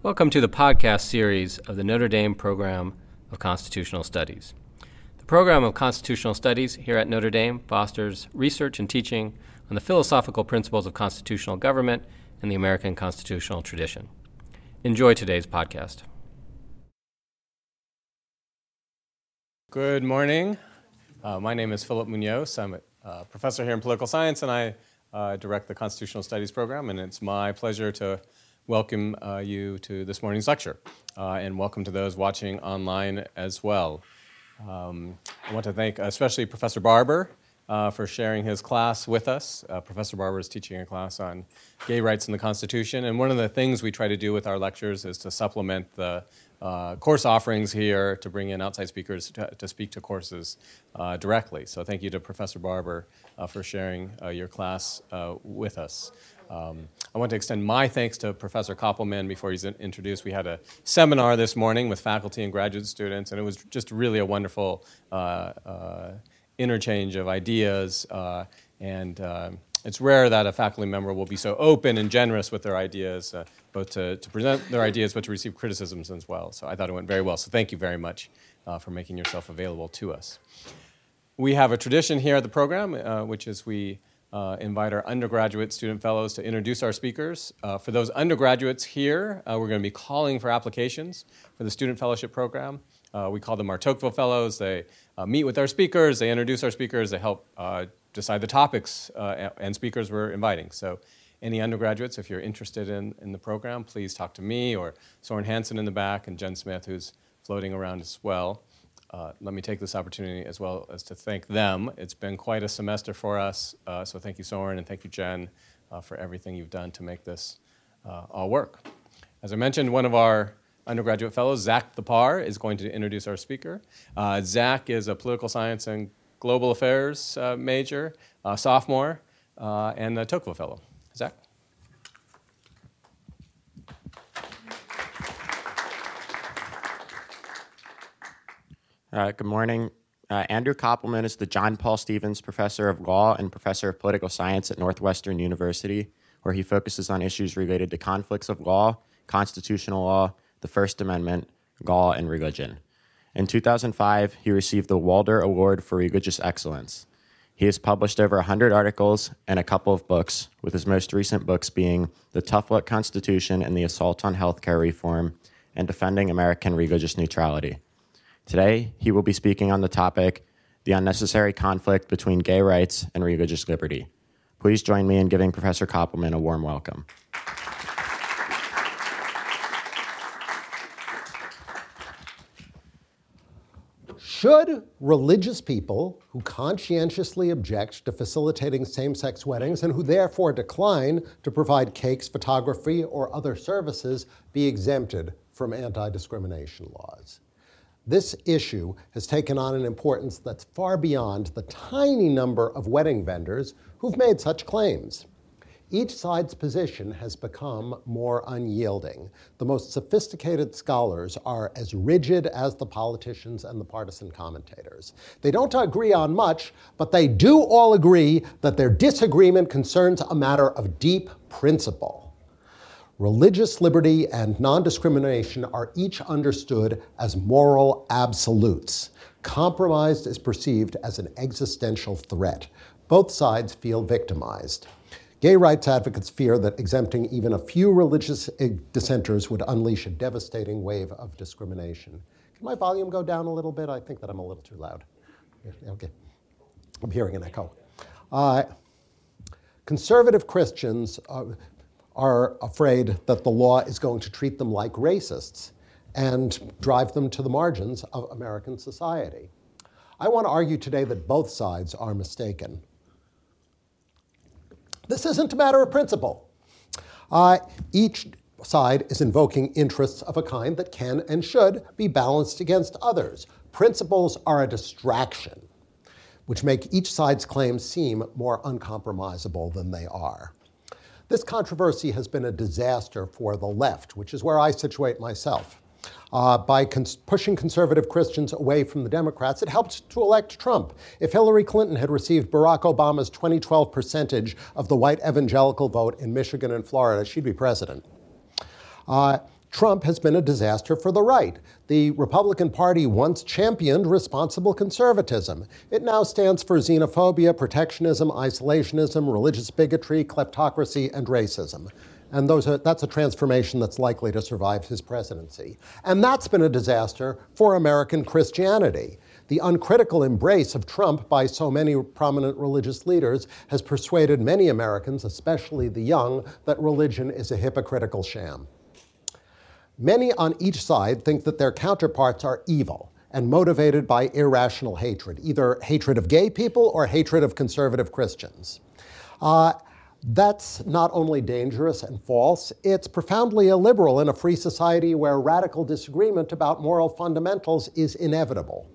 Welcome to the podcast series of the Notre Dame Program of Constitutional Studies. The program of Constitutional Studies here at Notre Dame fosters research and teaching on the philosophical principles of constitutional government and the American constitutional tradition. Enjoy today's podcast. Good morning. Uh, my name is Philip Munoz. I'm a uh, professor here in political science, and I uh, direct the Constitutional Studies program. And it's my pleasure to welcome uh, you to this morning's lecture, uh, and welcome to those watching online as well. Um, I want to thank especially Professor Barber uh, for sharing his class with us. Uh, Professor Barber is teaching a class on gay rights in the Constitution, and one of the things we try to do with our lectures is to supplement the uh, course offerings here to bring in outside speakers to, to speak to courses uh, directly. So thank you to Professor Barber uh, for sharing uh, your class with us. Um, I want to extend my thanks to Professor Koppelman before he's introduced. We had a seminar this morning with faculty and graduate students, and it was just really a wonderful uh, uh, interchange of ideas. Uh, and uh, it's rare that a faculty member will be so open and generous with their ideas, uh, both to, to, present their ideas but to receive criticisms as well. So I thought it went very well. So thank you very much uh, for making yourself available to us. We have a tradition here at the program, which is we uh, invite our undergraduate student fellows to introduce our speakers. Uh, for those undergraduates here, uh, we're going to be calling for applications for the student fellowship program. Uh, we call them our Tocqueville Fellows. They uh, meet with our speakers, they introduce our speakers, they help uh, decide the topics and speakers we're inviting. So, any undergraduates, if you're interested in, in the program, please talk to me or Soren Hansen in the back and Jen Smith, who's floating around as well. Uh, let me take this opportunity as well as to thank them. It's been quite a semester for us, uh, so thank you, Soren, and thank you, Jen, uh, for everything you've done to make this uh, all work. As I mentioned, one of our undergraduate fellows, Zach Thapar, is going to introduce our speaker. Uh, Zach is a political science and global affairs uh, major, sophomore, and a Tocqueville fellow. Zach? Uh, good morning. Uh, Andrew Koppelman is the John Paul Stevens Professor of Law and Professor of Political Science at Northwestern University, where he focuses on issues related to conflicts of law, constitutional law, the First Amendment, law, and religion. In 2005, he received the Walder Award for Religious Excellence. He has published over 100 articles and a couple of books, with his most recent books being The Tough Luck Constitution and the Assault on Healthcare Reform and Defending American Religious Neutrality. Today, he will be speaking on the topic the unnecessary conflict between gay rights and religious liberty. Please join me in giving Professor Koppelman a warm welcome. Should religious people who conscientiously object to facilitating same sex weddings and who therefore decline to provide cakes, photography, or other services be exempted from anti discrimination laws? This issue has taken on an importance that's far beyond the tiny number of wedding vendors who've made such claims. Each side's position has become more unyielding. The most sophisticated scholars are as rigid as the politicians and the partisan commentators. They don't agree on much, but they do all agree that their disagreement concerns a matter of deep principle. Religious liberty and non discrimination are each understood as moral absolutes. Compromise is perceived as an existential threat. Both sides feel victimized. Gay rights advocates fear that exempting even a few religious dissenters would unleash a devastating wave of discrimination. Can my volume go down a little bit? I think that I'm a little too loud. Okay. I'm hearing an echo. Uh, conservative Christians, uh, are afraid that the law is going to treat them like racists and drive them to the margins of American society. I want to argue today that both sides are mistaken. This isn't a matter of principle. Uh, each side is invoking interests of a kind that can and should be balanced against others. Principles are a distraction, which make each side's claims seem more uncompromisable than they are. This controversy has been a disaster for the left, which is where I situate myself. Uh, by cons- pushing conservative Christians away from the Democrats, it helped to elect Trump. If Hillary Clinton had received Barack Obama's 2012 percentage of the white evangelical vote in Michigan and Florida, she'd be president. Uh, Trump has been a disaster for the right. The Republican Party once championed responsible conservatism. It now stands for xenophobia, protectionism, isolationism, religious bigotry, kleptocracy, and racism. And are, that's a transformation that's likely to survive his presidency. And that's been a disaster for American Christianity. The uncritical embrace of Trump by so many prominent religious leaders has persuaded many Americans, especially the young, that religion is a hypocritical sham. Many on each side think that their counterparts are evil and motivated by irrational hatred, either hatred of gay people or hatred of conservative Christians. Uh, that's not only dangerous and false, it's profoundly illiberal in a free society where radical disagreement about moral fundamentals is inevitable.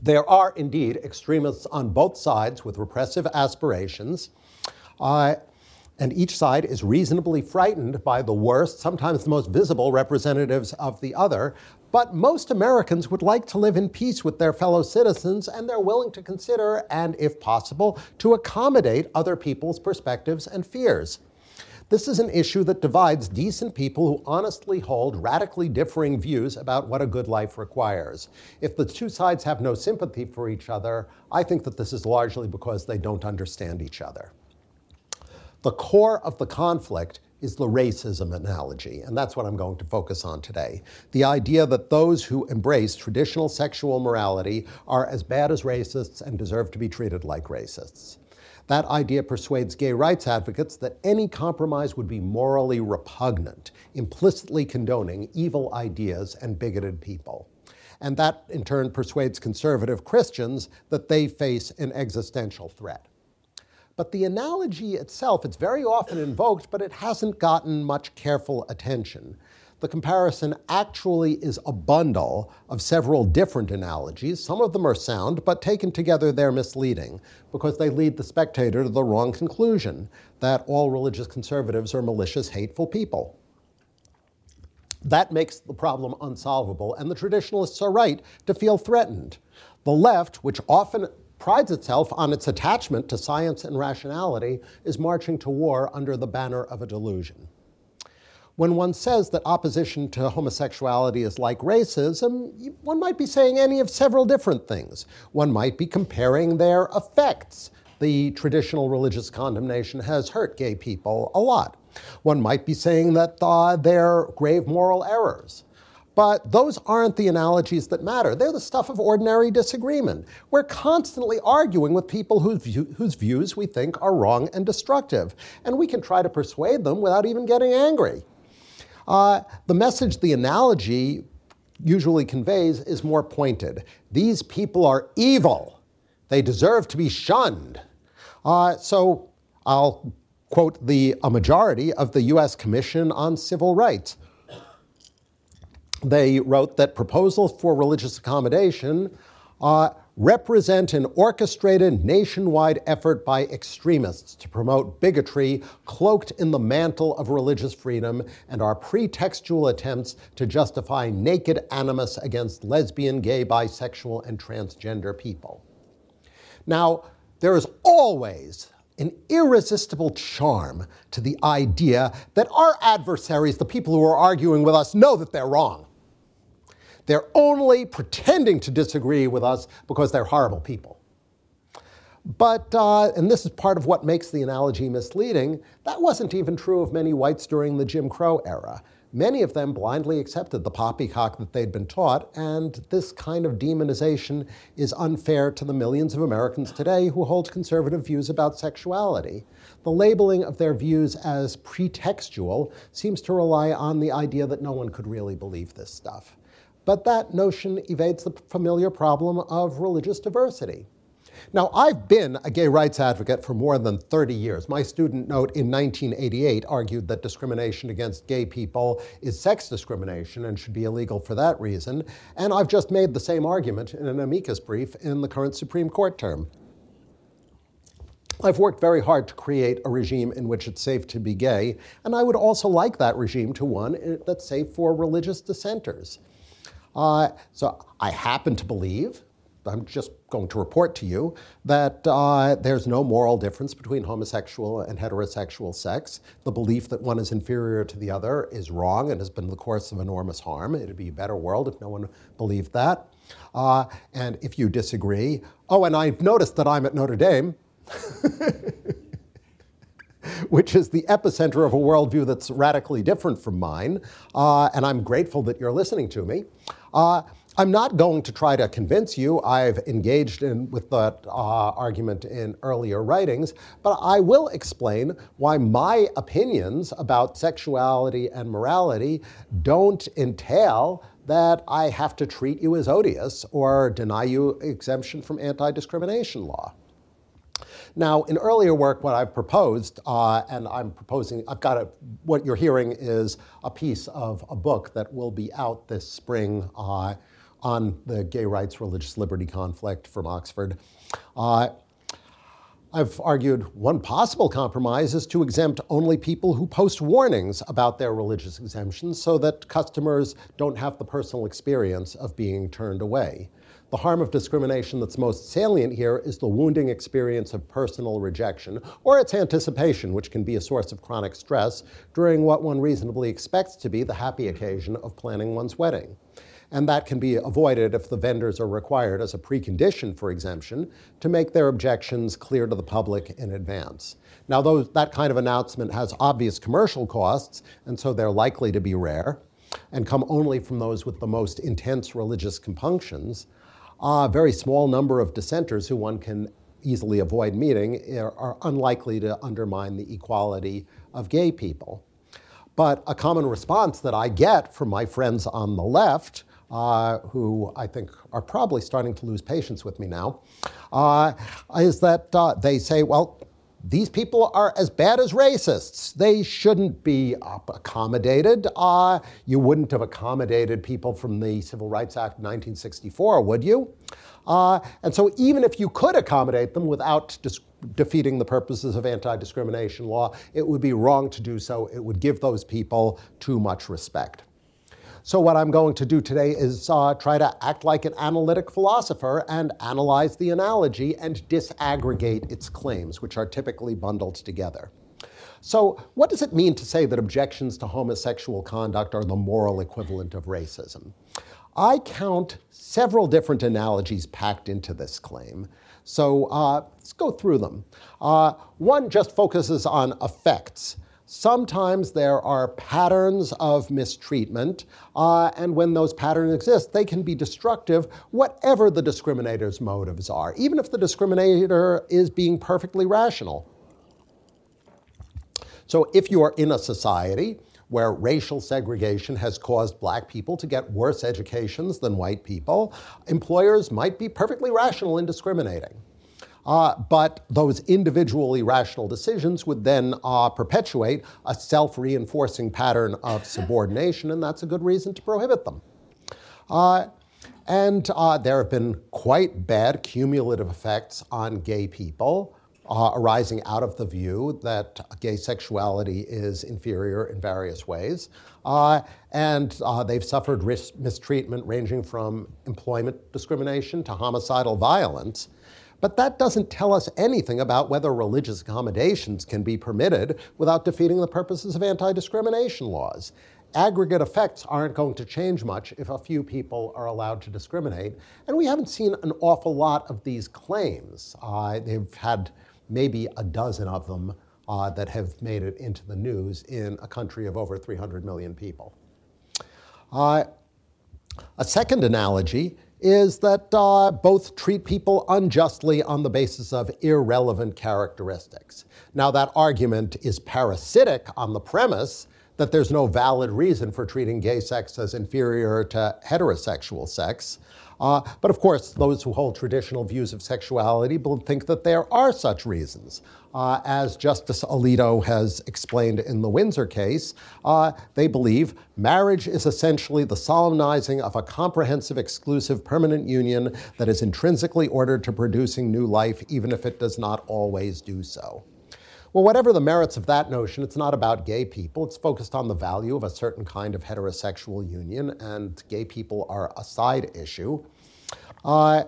There are indeed extremists on both sides with repressive aspirations. Uh, and each side is reasonably frightened by the worst, sometimes the most visible representatives of the other. But most Americans would like to live in peace with their fellow citizens, and they're willing to consider, and if possible, to accommodate other people's perspectives and fears. This is an issue that divides decent people who honestly hold radically differing views about what a good life requires. If the two sides have no sympathy for each other, I think that this is largely because they don't understand each other. The core of the conflict is the racism analogy, and that's what I'm going to focus on today. The idea that those who embrace traditional sexual morality are as bad as racists and deserve to be treated like racists. That idea persuades gay rights advocates that any compromise would be morally repugnant, implicitly condoning evil ideas and bigoted people. And that, in turn, persuades conservative Christians that they face an existential threat. But the analogy itself, it's very often invoked, but it hasn't gotten much careful attention. The comparison actually is a bundle of several different analogies. Some of them are sound, but taken together they're misleading because they lead the spectator to the wrong conclusion that all religious conservatives are malicious, hateful people. That makes the problem unsolvable, and the traditionalists are right to feel threatened. The left, which often prides itself on its attachment to science and rationality, is marching to war under the banner of a delusion. When one says that opposition to homosexuality is like racism, one might be saying any of several different things. One might be comparing their effects. The traditional religious condemnation has hurt gay people a lot. One might be saying that uh, they're grave moral errors. But those aren't the analogies that matter. They're the stuff of ordinary disagreement. We're constantly arguing with people whose, view, whose, views we think are wrong and destructive, and we can try to persuade them without even getting angry. Uh, the message the analogy usually conveys is more pointed. These people are evil. They deserve to be shunned. Uh, so I'll quote the, a majority of the U.S. Commission on Civil Rights they wrote that proposals for religious accommodation uh, represent an orchestrated nationwide effort by extremists to promote bigotry cloaked in the mantle of religious freedom and are pretextual attempts to justify naked animus against lesbian, gay, bisexual, and transgender people. Now, there is always an irresistible charm to the idea that our adversaries, the people who are arguing with us, know that they're wrong. They're only pretending to disagree with us because they're horrible people. But, uh, and this is part of what makes the analogy misleading, that wasn't even true of many whites during the Jim Crow era. Many of them blindly accepted the poppycock that they'd been taught, and this kind of demonization is unfair to the millions of Americans today who hold conservative views about sexuality. The labeling of their views as pretextual seems to rely on the idea that no one could really believe this stuff. But that notion evades the familiar problem of religious diversity. Now, I've been a gay rights advocate for more than 30 years. My student note in 1988 argued that discrimination against gay people is sex discrimination and should be illegal for that reason. And I've just made the same argument in an amicus brief in the current Supreme Court term. I've worked very hard to create a regime in which it's safe to be gay, and I would also like that regime to one eh, that's safe for religious dissenters. Uh, so I happen to believe I'm just going to report to you that uh, there's no moral difference between homosexual and heterosexual sex. The belief that one is inferior to the other is wrong and has been the course of enormous harm. It'd be a better world if no one believed that. Uh, and if you disagree, oh, and I've noticed that I'm at Notre Dame. which is the epicenter of a worldview that's radically different from mine. Uh, and I'm grateful that you're listening to me. Uh, I'm not going to try to convince you. I've engaged in, with that uh, argument in earlier writings, but I will explain why my opinions about sexuality and morality don't entail that I have to treat you as odious or deny you exemption from anti discrimination law. Now, in earlier work, what I've proposed, uh, and I'm proposing, I've got a, what you're hearing is a piece of a book that will be out this spring uh, on the gay rights religious liberty conflict from Oxford. Uh, I've argued one possible compromise is to exempt only people who post warnings about their religious exemptions so that customers don't have the personal experience of being turned away. The harm of discrimination that's most salient here is the wounding experience of personal rejection or its anticipation, which can be a source of chronic stress during what one reasonably expects to be the happy occasion of planning one's wedding and that can be avoided if the vendors are required as a precondition for exemption to make their objections clear to the public in advance. Now, those, that kind of announcement has obvious commercial costs, and so they're likely to be rare and come only from those with the most intense religious compunctions. A very small number of dissenters who one can easily avoid meeting are, unlikely to undermine the equality of gay people. But a common response that I get from my friends on the left uh, who I think are probably starting to lose patience with me now, uh, is that uh, they say, well, these people are as bad as racists. They shouldn't be accommodated. Uh, you wouldn't have accommodated people from the Civil Rights Act of 1964, would you? Uh, and so, even if you could accommodate them without dis- defeating the purposes of anti discrimination law, it would be wrong to do so. It would give those people too much respect. So, what I'm going to do today is uh, try to act like an analytic philosopher and analyze the analogy and disaggregate its claims, which are typically bundled together. So, what does it mean to say that objections to homosexual conduct are the moral equivalent of racism? I count several different analogies packed into this claim. So uh, let's go through them. Uh, one just focuses on effects. Sometimes there are patterns of mistreatment, uh, and when those patterns exist, they can be destructive, whatever the discriminator's motives are, even if the discriminator is being perfectly rational. So, if you are in a society where racial segregation has caused black people to get worse educations than white people, employers might be perfectly rational in discriminating. Uh, but those individually rational decisions would then uh, perpetuate a self reinforcing pattern of subordination, and that's a good reason to prohibit them. Uh, and uh, there have been quite bad cumulative effects on gay people. Uh, arising out of the view that gay sexuality is inferior in various ways. Uh, and they've suffered mistreatment ranging from employment discrimination to homicidal violence. But that doesn't tell us anything about whether religious accommodations can be permitted without defeating the purposes of anti discrimination laws. Aggregate effects aren't going to change much if a few people are allowed to discriminate. And we haven't seen an awful lot of these claims. Uh, they've had maybe a dozen of them uh, that have made it into the news in a country of over 300 million people. Uh, a second analogy is that uh, both treat people unjustly on the basis of irrelevant characteristics. Now, that argument is parasitic on the premise that there's no valid reason for treating gay sex as inferior to heterosexual sex. Uh, but of course, those who hold traditional views of sexuality will think that there are such reasons. Uh, as Justice Alito has explained in the Windsor case, uh, they believe marriage is essentially the solemnizing of a comprehensive, exclusive, permanent union that is intrinsically ordered to producing new life, even if it does not always do so. Well, whatever the merits of that notion, it's not about gay people. It's focused on the value of a certain kind of heterosexual union, and gay people are a side issue. Uh,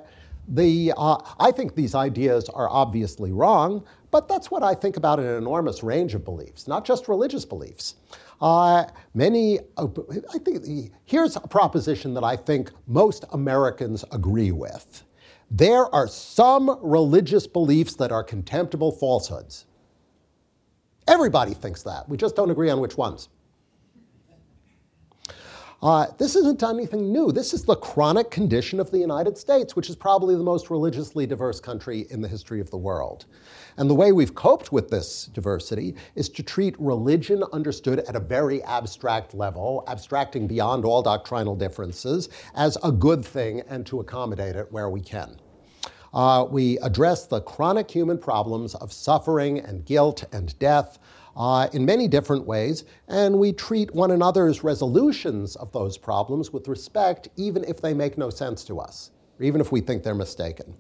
the, uh, I think these ideas are obviously wrong, but that's what I think about an enormous range of beliefs, not just religious beliefs. Uh, many, uh, I think, here's a proposition that I think most Americans agree with. There are some religious beliefs that are contemptible falsehoods. Everybody thinks that. We just don't agree on which ones. Uh, this isn't anything new. This is the chronic condition of the United States, which is probably the most religiously diverse country in the history of the world. And the way we've coped with this diversity is to treat religion understood at a very abstract level, abstracting beyond all doctrinal differences, as a good thing and to accommodate it where we can. Uh, we address the chronic human problems of suffering and guilt and death uh, in many different ways, and we treat one another's resolutions of those problems with respect, even if they make no sense to us, or even if we think they're mistaken.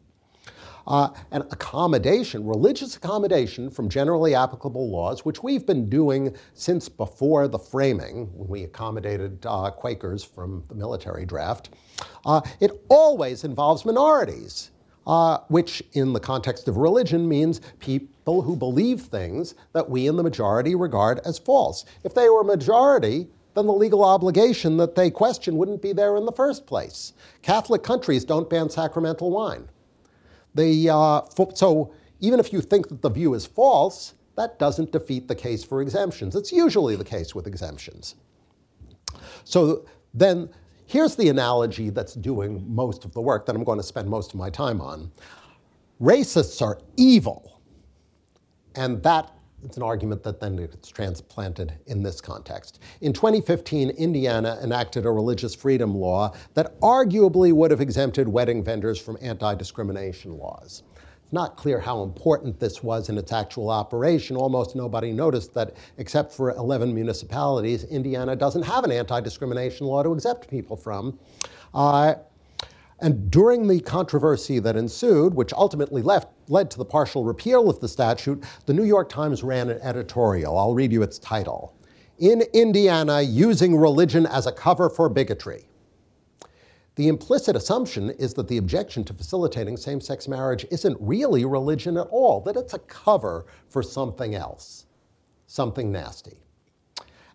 Uh, and accommodation, religious accommodation from generally applicable laws, which we've been doing since before the framing, when we accommodated uh, Quakers from the military draft, uh, it always involves minorities uh, which in the context of religion means people who believe things that we in the majority regard as false. If they were a majority, then the legal obligation that they question wouldn't be there in the first place. Catholic countries don't ban sacramental wine. The, uh, so even if you think that the view is false, that doesn't defeat the case for exemptions. It's usually the case with exemptions. So then Here's the analogy that's doing most of the work that I'm going to spend most of my time on. Racists are evil. And that is an argument that then gets transplanted in this context. In 2015, Indiana enacted a religious freedom law that arguably would have exempted wedding vendors from anti discrimination laws. It's not clear how important this was in its actual operation. Almost nobody noticed that, except for 11 municipalities, Indiana doesn't have an anti discrimination law to exempt people from. Uh, and during the controversy that ensued, which ultimately left, led to the partial repeal of the statute, the New York Times ran an editorial. I'll read you its title In Indiana, Using Religion as a Cover for Bigotry. The implicit assumption is that the objection to facilitating same sex marriage isn't really religion at all, that it's a cover for something else, something nasty.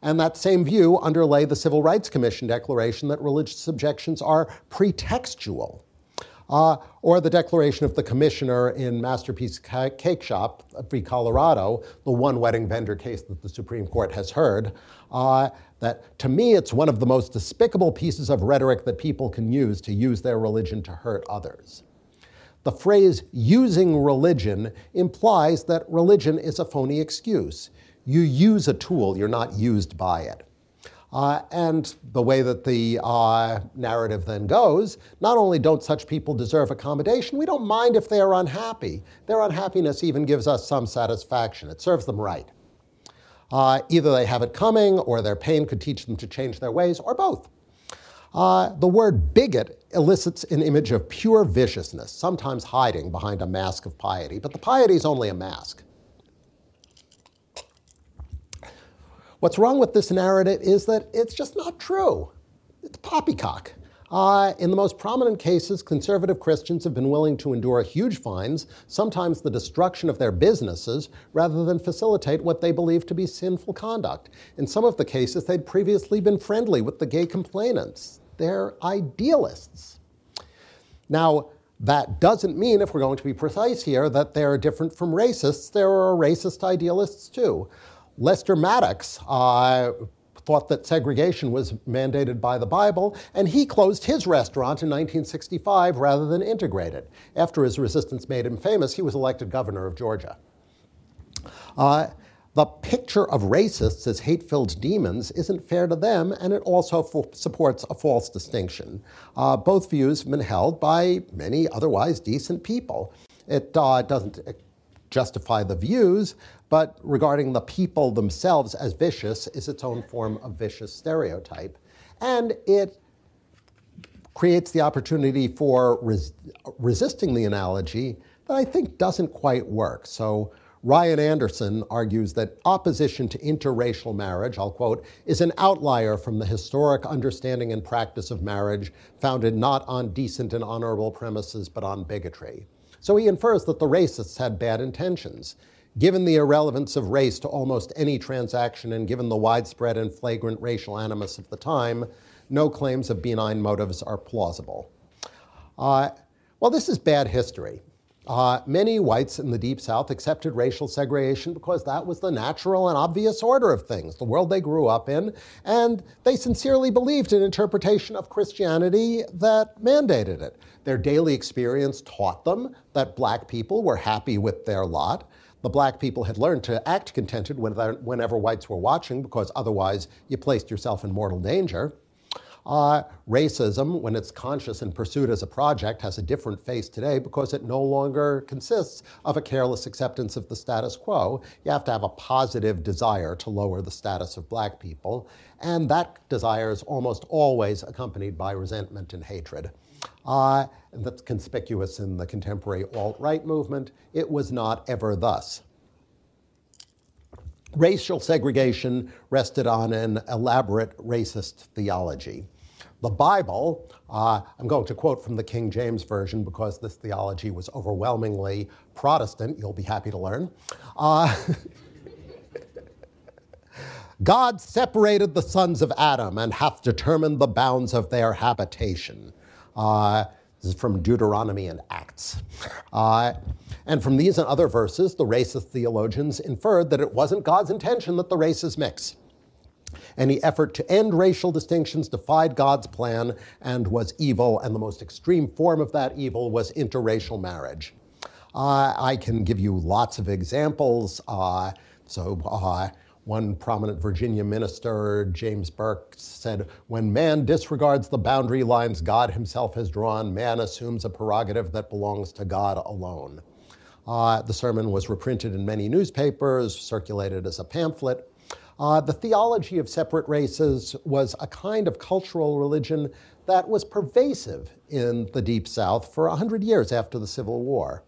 And that same view underlay the Civil Rights Commission declaration that religious objections are pretextual. Uh, or the declaration of the commissioner in Masterpiece Cakeshop v. Colorado, the one wedding vendor case that the Supreme Court has heard, uh, that to me it's one of the most despicable pieces of rhetoric that people can use to use their religion to hurt others. The phrase using religion implies that religion is a phony excuse. You use a tool, you're not used by it. Uh, and the way that the uh, narrative then goes, not only don't such people deserve accommodation, we don't mind if they are unhappy. Their unhappiness even gives us some satisfaction, it serves them right. Uh, either they have it coming, or their pain could teach them to change their ways, or both. Uh, the word bigot elicits an image of pure viciousness, sometimes hiding behind a mask of piety, but the piety is only a mask. What's wrong with this narrative is that it's just not true. It's poppycock. Uh, in the most prominent cases, conservative Christians have been willing to endure huge fines, sometimes the destruction of their businesses, rather than facilitate what they believe to be sinful conduct. In some of the cases, they'd previously been friendly with the gay complainants. They're idealists. Now, that doesn't mean, if we're going to be precise here, that they're different from racists. There are racist idealists too. Lester Maddox, uh, thought that segregation was mandated by the Bible, and he closed his restaurant in 1965 rather than integrate it. After his resistance made him famous, he was elected governor of Georgia. Uh, the picture of racists as hate filled demons isn't fair to them, and it also f- supports a false distinction. Uh, both views have been held by many otherwise decent people. It uh, doesn't justify the views, but regarding the people themselves as vicious is its own form of vicious stereotype. And it creates the opportunity for res- resisting the analogy that I think doesn't quite work. So, Ryan Anderson argues that opposition to interracial marriage, I'll quote, is an outlier from the historic understanding and practice of marriage founded not on decent and honorable premises but on bigotry. So he infers that the racists had bad intentions. Given the irrelevance of race to almost any transaction and given the widespread and flagrant racial animus of the time, no claims of benign motives are plausible. Uh, well, this is bad history. Uh, many whites in the Deep South accepted racial segregation because that was the natural and obvious order of things, the world they grew up in, and they sincerely believed an interpretation of Christianity that mandated it. Their daily experience taught them that black people were happy with their lot. The black people had learned to act contented whenever whites were watching because otherwise you placed yourself in mortal danger. Uh, racism, when it's conscious and pursued as a project, has a different face today because it no longer consists of a careless acceptance of the status quo. You have to have a positive desire to lower the status of black people, and that desire is almost always accompanied by resentment and hatred. Uh, that's conspicuous in the contemporary alt right movement. It was not ever thus racial segregation rested on an elaborate racist theology. The Bible, uh, I'm going to quote from the King James Version because this theology was overwhelmingly Protestant, you'll be happy to learn. Uh, God separated the sons of Adam and hath determined the bounds of their habitation. Uh, this is from Deuteronomy and Acts. Uh, and from these and other verses, the racist theologians inferred that it wasn't God's intention that the races mix. Any effort to end racial distinctions defied God's plan and was evil, and the most extreme form of that evil was interracial marriage. Uh, I can give you lots of examples. Uh, so, uh, one prominent Virginia minister, James Burke, said When man disregards the boundary lines God himself has drawn, man assumes a prerogative that belongs to God alone. Uh, the sermon was reprinted in many newspapers, circulated as a pamphlet. Uh, the theology of separate races was a kind of cultural religion that was pervasive in the Deep South for 100 years after the Civil War.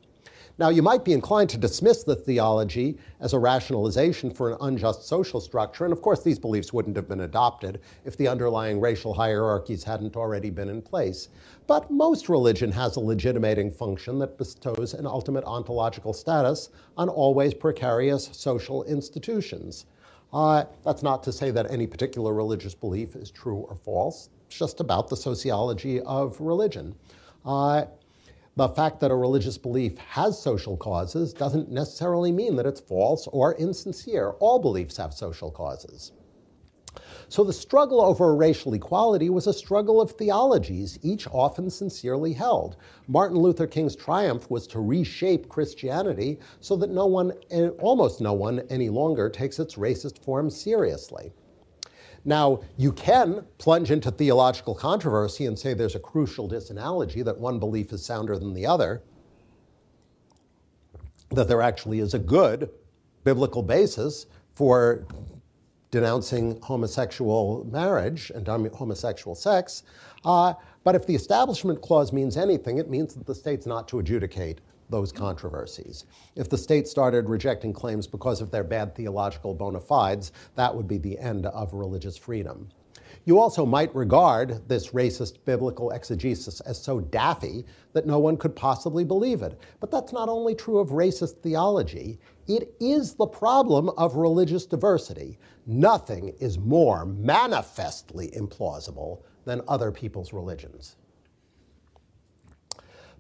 Now, you might be inclined to dismiss the theology as a rationalization for an unjust social structure, and of course, these beliefs wouldn't have been adopted if the underlying racial hierarchies hadn't already been in place. But most religion has a legitimating function that bestows an ultimate ontological status on always precarious social institutions. Uh, that's not to say that any particular religious belief is true or false. It's just about the sociology of religion. Uh, the fact that a religious belief has social causes doesn't necessarily mean that it's false or insincere. All beliefs have social causes. So the struggle over racial equality was a struggle of theologies, each often sincerely held. Martin Luther King's triumph was to reshape Christianity so that no one, eh, almost no one any longer, takes its racist form seriously. Now, you can plunge into theological controversy and say there's a crucial disanalogy, that one belief is sounder than the other, that there actually is a good biblical basis for denouncing homosexual marriage and homosexual sex. Uh, but if the Establishment Clause means anything, it means that the state's not to adjudicate those controversies. If the state started rejecting claims because of their bad theological bona fides, that would be the end of religious freedom. You also might regard this racist biblical exegesis as so daffy that no one could possibly believe it. But that's not only true of racist theology, it is the problem of religious diversity. Nothing is more manifestly implausible than other people's religions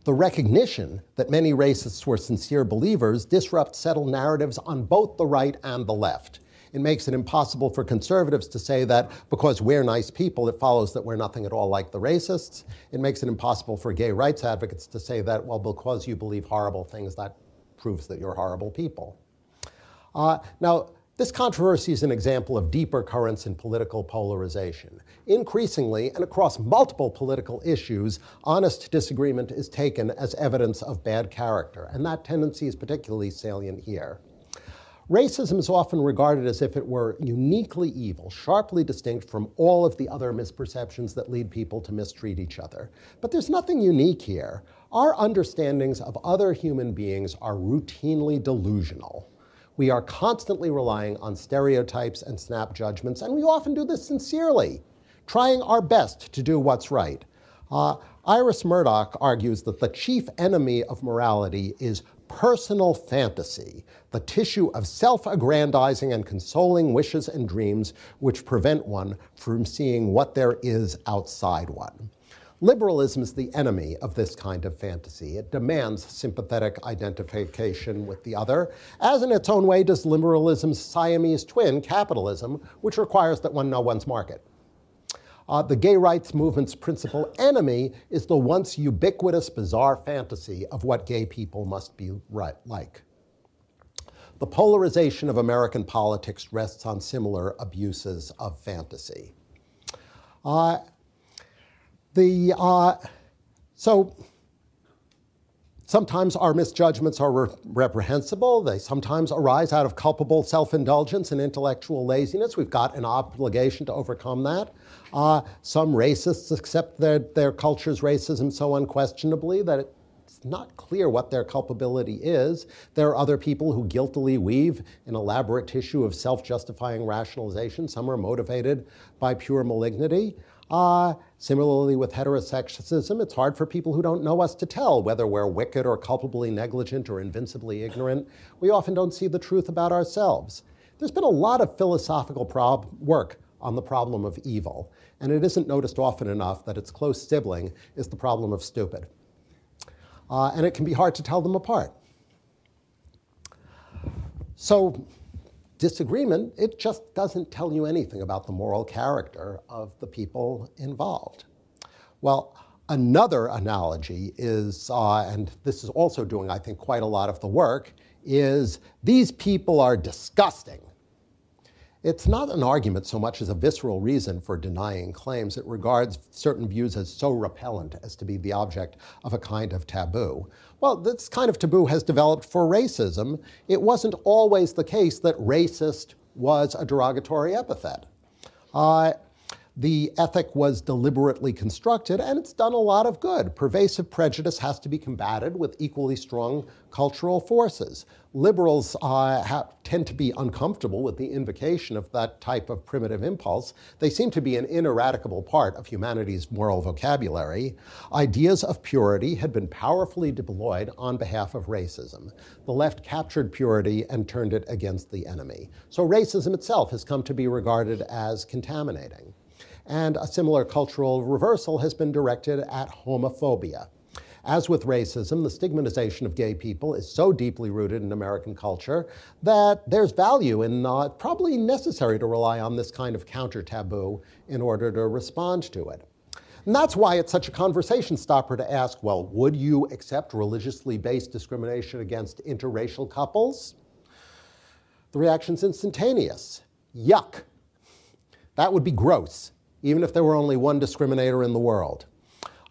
the recognition that many racists were sincere believers disrupts settled narratives on both the right and the left. It makes it impossible for conservatives to say that because we're nice people, it follows that we're nothing at all like the racists. It makes it impossible for gay rights advocates to say that, well, because you believe horrible things, that proves that you're horrible people. Uh, now, this controversy is an example of deeper currents in political polarization. Increasingly, and across multiple political issues, honest disagreement is taken as evidence of bad character, and that tendency is particularly salient here. Racism is often regarded as if it were uniquely evil, sharply distinct from all of the other misperceptions that lead people to mistreat each other. But there's nothing unique here. Our understandings of other human beings are routinely delusional. We are constantly relying on stereotypes and snap judgments, and we often do this sincerely, trying our best to do what's right. Uh, Iris Murdoch argues that the chief enemy of morality is personal fantasy, the tissue of self aggrandizing and consoling wishes and dreams which prevent one from seeing what there is outside one. Liberalism is the enemy of this kind of fantasy. It demands sympathetic identification with the other, as in its own way does liberalism's Siamese twin, capitalism, which requires that one know one's market. Uh, the gay rights movement's principal enemy is the once ubiquitous, bizarre fantasy of what gay people must be right, like. The polarization of American politics rests on similar abuses of fantasy. Uh, the, uh, so sometimes our misjudgments are re- reprehensible. They sometimes arise out of culpable self indulgence and intellectual laziness. We've got an obligation to overcome that. Uh, some racists accept their, their culture's racism so unquestionably that it's not clear what their culpability is. There are other people who guiltily weave an elaborate tissue of self justifying rationalization. Some are motivated by pure malignity. Uh, similarly, with heterosexism, it's hard for people who don't know us to tell whether we're wicked or culpably negligent or invincibly ignorant. We often don't see the truth about ourselves. There's been a lot of philosophical prob- work on the problem of evil, and it isn't noticed often enough that its close sibling is the problem of stupid. Uh, and it can be hard to tell them apart. So, disagreement, it just doesn't tell you anything about the moral character of the people involved. Well, another analogy is, uh, and this is also doing, I think, quite a lot of the work, is these people are disgusting. It's not an argument so much as a visceral reason for denying claims. It regards certain views as so repellent as to be the object of a kind of taboo. Well, this kind of taboo has developed for racism. It wasn't always the case that racist was a derogatory epithet. Uh, the ethic was deliberately constructed, and it's done a lot of good. Pervasive prejudice has to be combated with equally strong cultural forces. Liberals uh, have, tend to be uncomfortable with the invocation of that type of primitive impulse. They seem to be an ineradicable part of humanity's moral vocabulary. Ideas of purity had been powerfully deployed on behalf of racism. The left captured purity and turned it against the enemy. So racism itself has come to be regarded as contaminating. And a similar cultural reversal has been directed at homophobia. As with racism, the stigmatization of gay people is so deeply rooted in American culture that there's value in uh, probably necessary to rely on this kind of counter taboo in order to respond to it. And that's why it's such a conversation stopper to ask well, would you accept religiously based discrimination against interracial couples? The reaction's instantaneous. Yuck. That would be gross even if there were only one discriminator in the world.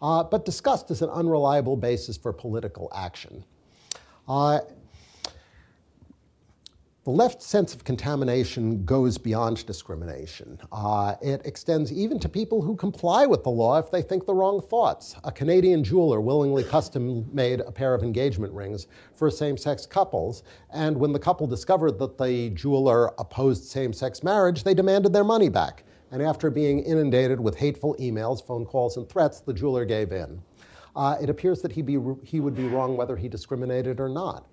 Uh, but disgust is an unreliable basis for political action. Uh, the left sense of contamination goes beyond discrimination. Uh, it extends even to people who comply with the law if they think the wrong thoughts. A Canadian jeweler willingly custom made a pair of engagement rings for same sex couples, and when the couple discovered that the jeweler opposed same sex marriage, they demanded their money back and after being inundated with hateful emails, phone calls, and threats, the jeweler gave in. Uh, it appears that he, be, he would be wrong whether he discriminated or not.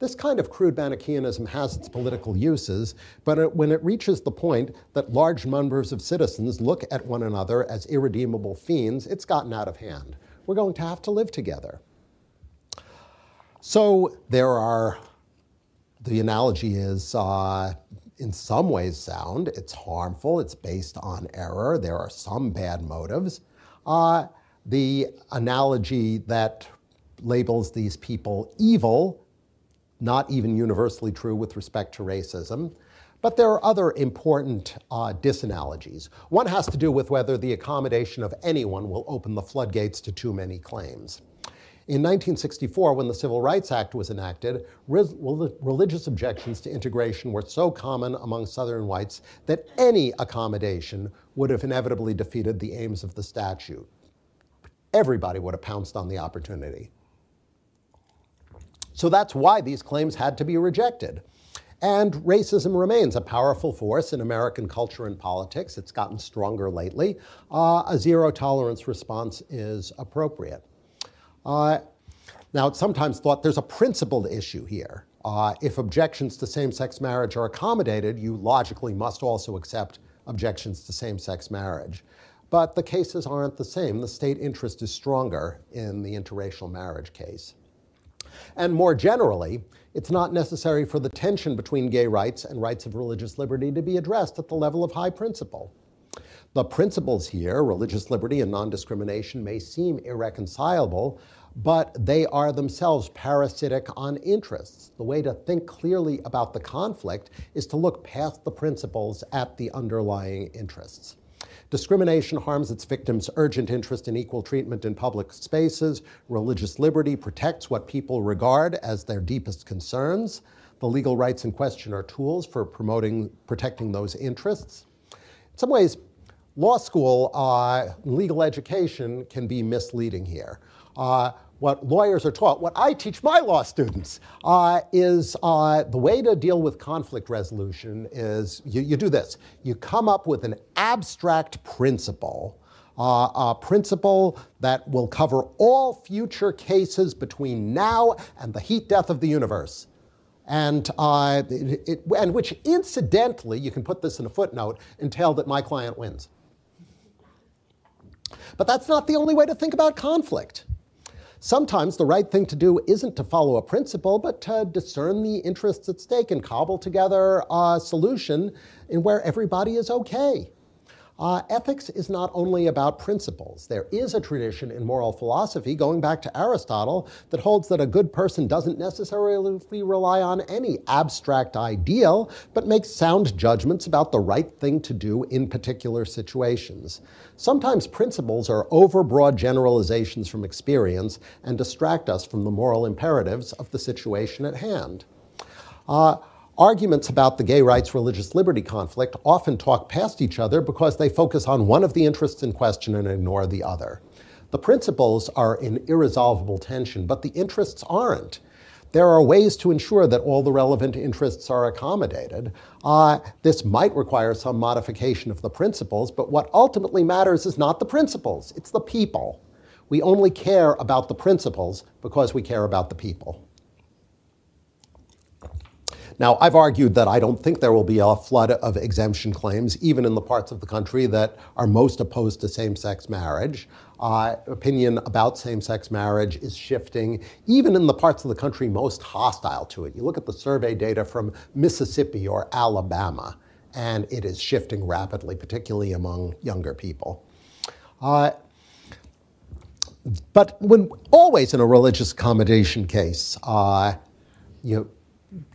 This kind of crude Manichaeanism has its political uses, but it, when it reaches the point that large numbers of citizens look at one another as irredeemable fiends, it's gotten out of hand. We're going to have to live together. So there are, the analogy is uh, in some ways sound. It's harmful. It's based on error. There are some bad motives. Uh, the analogy that labels these people evil, not even universally true with respect to racism. But there are other important uh, disanalogies. One has to do with whether the accommodation of anyone will open the floodgates to too many claims. In 1964, when the Civil Rights Act was enacted, religious objections to integration were so common among Southern whites that any accommodation would have inevitably defeated the aims of the statute. Everybody would have pounced on the opportunity. So that's why these claims had to be rejected. And racism remains a powerful force in American culture and politics. It's gotten stronger lately. Uh, a zero tolerance response is appropriate. Uh, now, it's sometimes thought there's a principled issue here. Uh, if objections to same sex marriage are accommodated, you logically must also accept objections to same sex marriage. But the cases aren't the same. The state interest is stronger in the interracial marriage case. And more generally, it's not necessary for the tension between gay rights and rights of religious liberty to be addressed at the level of high principle. The principles here, religious liberty and non discrimination, may seem irreconcilable, but they are themselves parasitic on interests. The way to think clearly about the conflict is to look past the principles at the underlying interests. Discrimination harms its victims' urgent interest in equal treatment in public spaces. Religious liberty protects what people regard as their deepest concerns. The legal rights in question are tools for promoting, protecting those interests. In some ways, law school uh, legal education can be misleading here. Uh, what lawyers are taught, what I teach my law students, uh, is uh, the way to deal with conflict resolution is you, you, do this. You come up with an abstract principle, uh, a principle that will cover all future cases between now and the heat death of the universe. And, uh, it, it, and which incidentally, you can put this in a footnote, entail that my client wins. But that's not the only way to think about conflict. Sometimes the right thing to do isn't to follow a principle, but to discern the interests at stake and cobble together a solution in where everybody is okay. Uh, ethics is not only about principles. There is a tradition in moral philosophy, going back to Aristotle, that holds that a good person doesn't necessarily rely on any abstract ideal, but makes sound judgments about the right thing to do in particular situations. Sometimes principles are overbroad generalizations from experience and distract us from the moral imperatives of the situation at hand. Uh, Arguments about the gay rights religious liberty conflict often talk past each other because they focus on one of the interests in question and ignore the other. The principles are in irresolvable tension, but the interests aren't. There are ways to ensure that all the relevant interests are accommodated. Uh, this might require some modification of the principles, but what ultimately matters is not the principles, it's the people. We only care about the principles because we care about the people. Now, I've argued that I don't think there will be a flood of exemption claims, even in the parts of the country that are most opposed to same sex marriage. Uh, opinion about same sex marriage is shifting, even in the parts of the country most hostile to it. You look at the survey data from Mississippi or Alabama, and it is shifting rapidly, particularly among younger people. Uh, but when always in a religious accommodation case, uh, you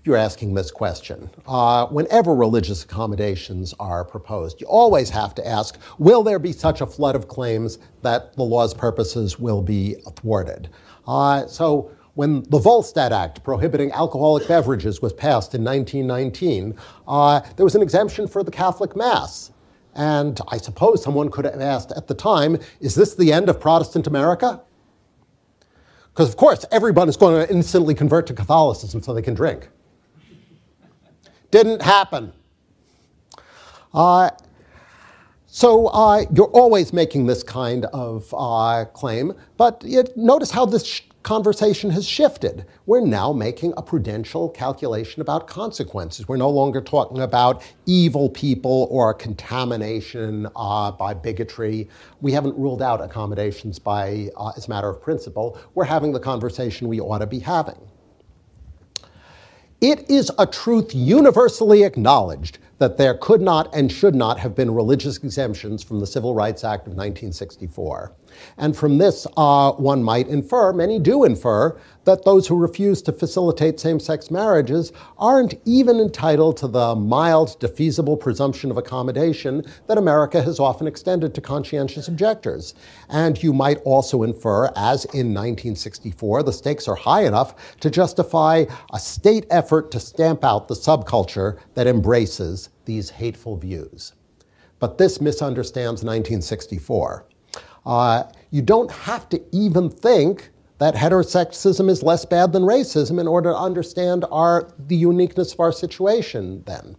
you're asking this question. Uh, whenever religious accommodations are proposed, you always have to ask will there be such a flood of claims that the law's purposes will be thwarted? Uh, so, when the Volstead Act prohibiting alcoholic beverages was passed in 1919, uh, there was an exemption for the Catholic Mass. And I suppose someone could have asked at the time, is this the end of Protestant America? Because, of course, everyone is going to instantly convert to Catholicism so they can drink. Didn't happen. Uh, so uh, you're always making this kind of uh, claim, but notice how this conversation has shifted. We're now making a prudential calculation about consequences. We're no longer talking about evil people or contamination uh, by bigotry. We haven't ruled out accommodations by, uh, as a matter of principle. We're having the conversation we ought to be having. It is a truth universally acknowledged that there could not and should not have been religious exemptions from the Civil Rights Act of 1964. And from this, uh, one might infer, many do infer, that those who refuse to facilitate same sex marriages aren't even entitled to the mild, defeasible presumption of accommodation that America has often extended to conscientious objectors. And you might also infer, as in 1964, the stakes are high enough to justify a state effort to stamp out the subculture that embraces these hateful views. But this misunderstands 1964. Uh, you don't have to even think that heterosexism is less bad than racism in order to understand our, the uniqueness of our situation then.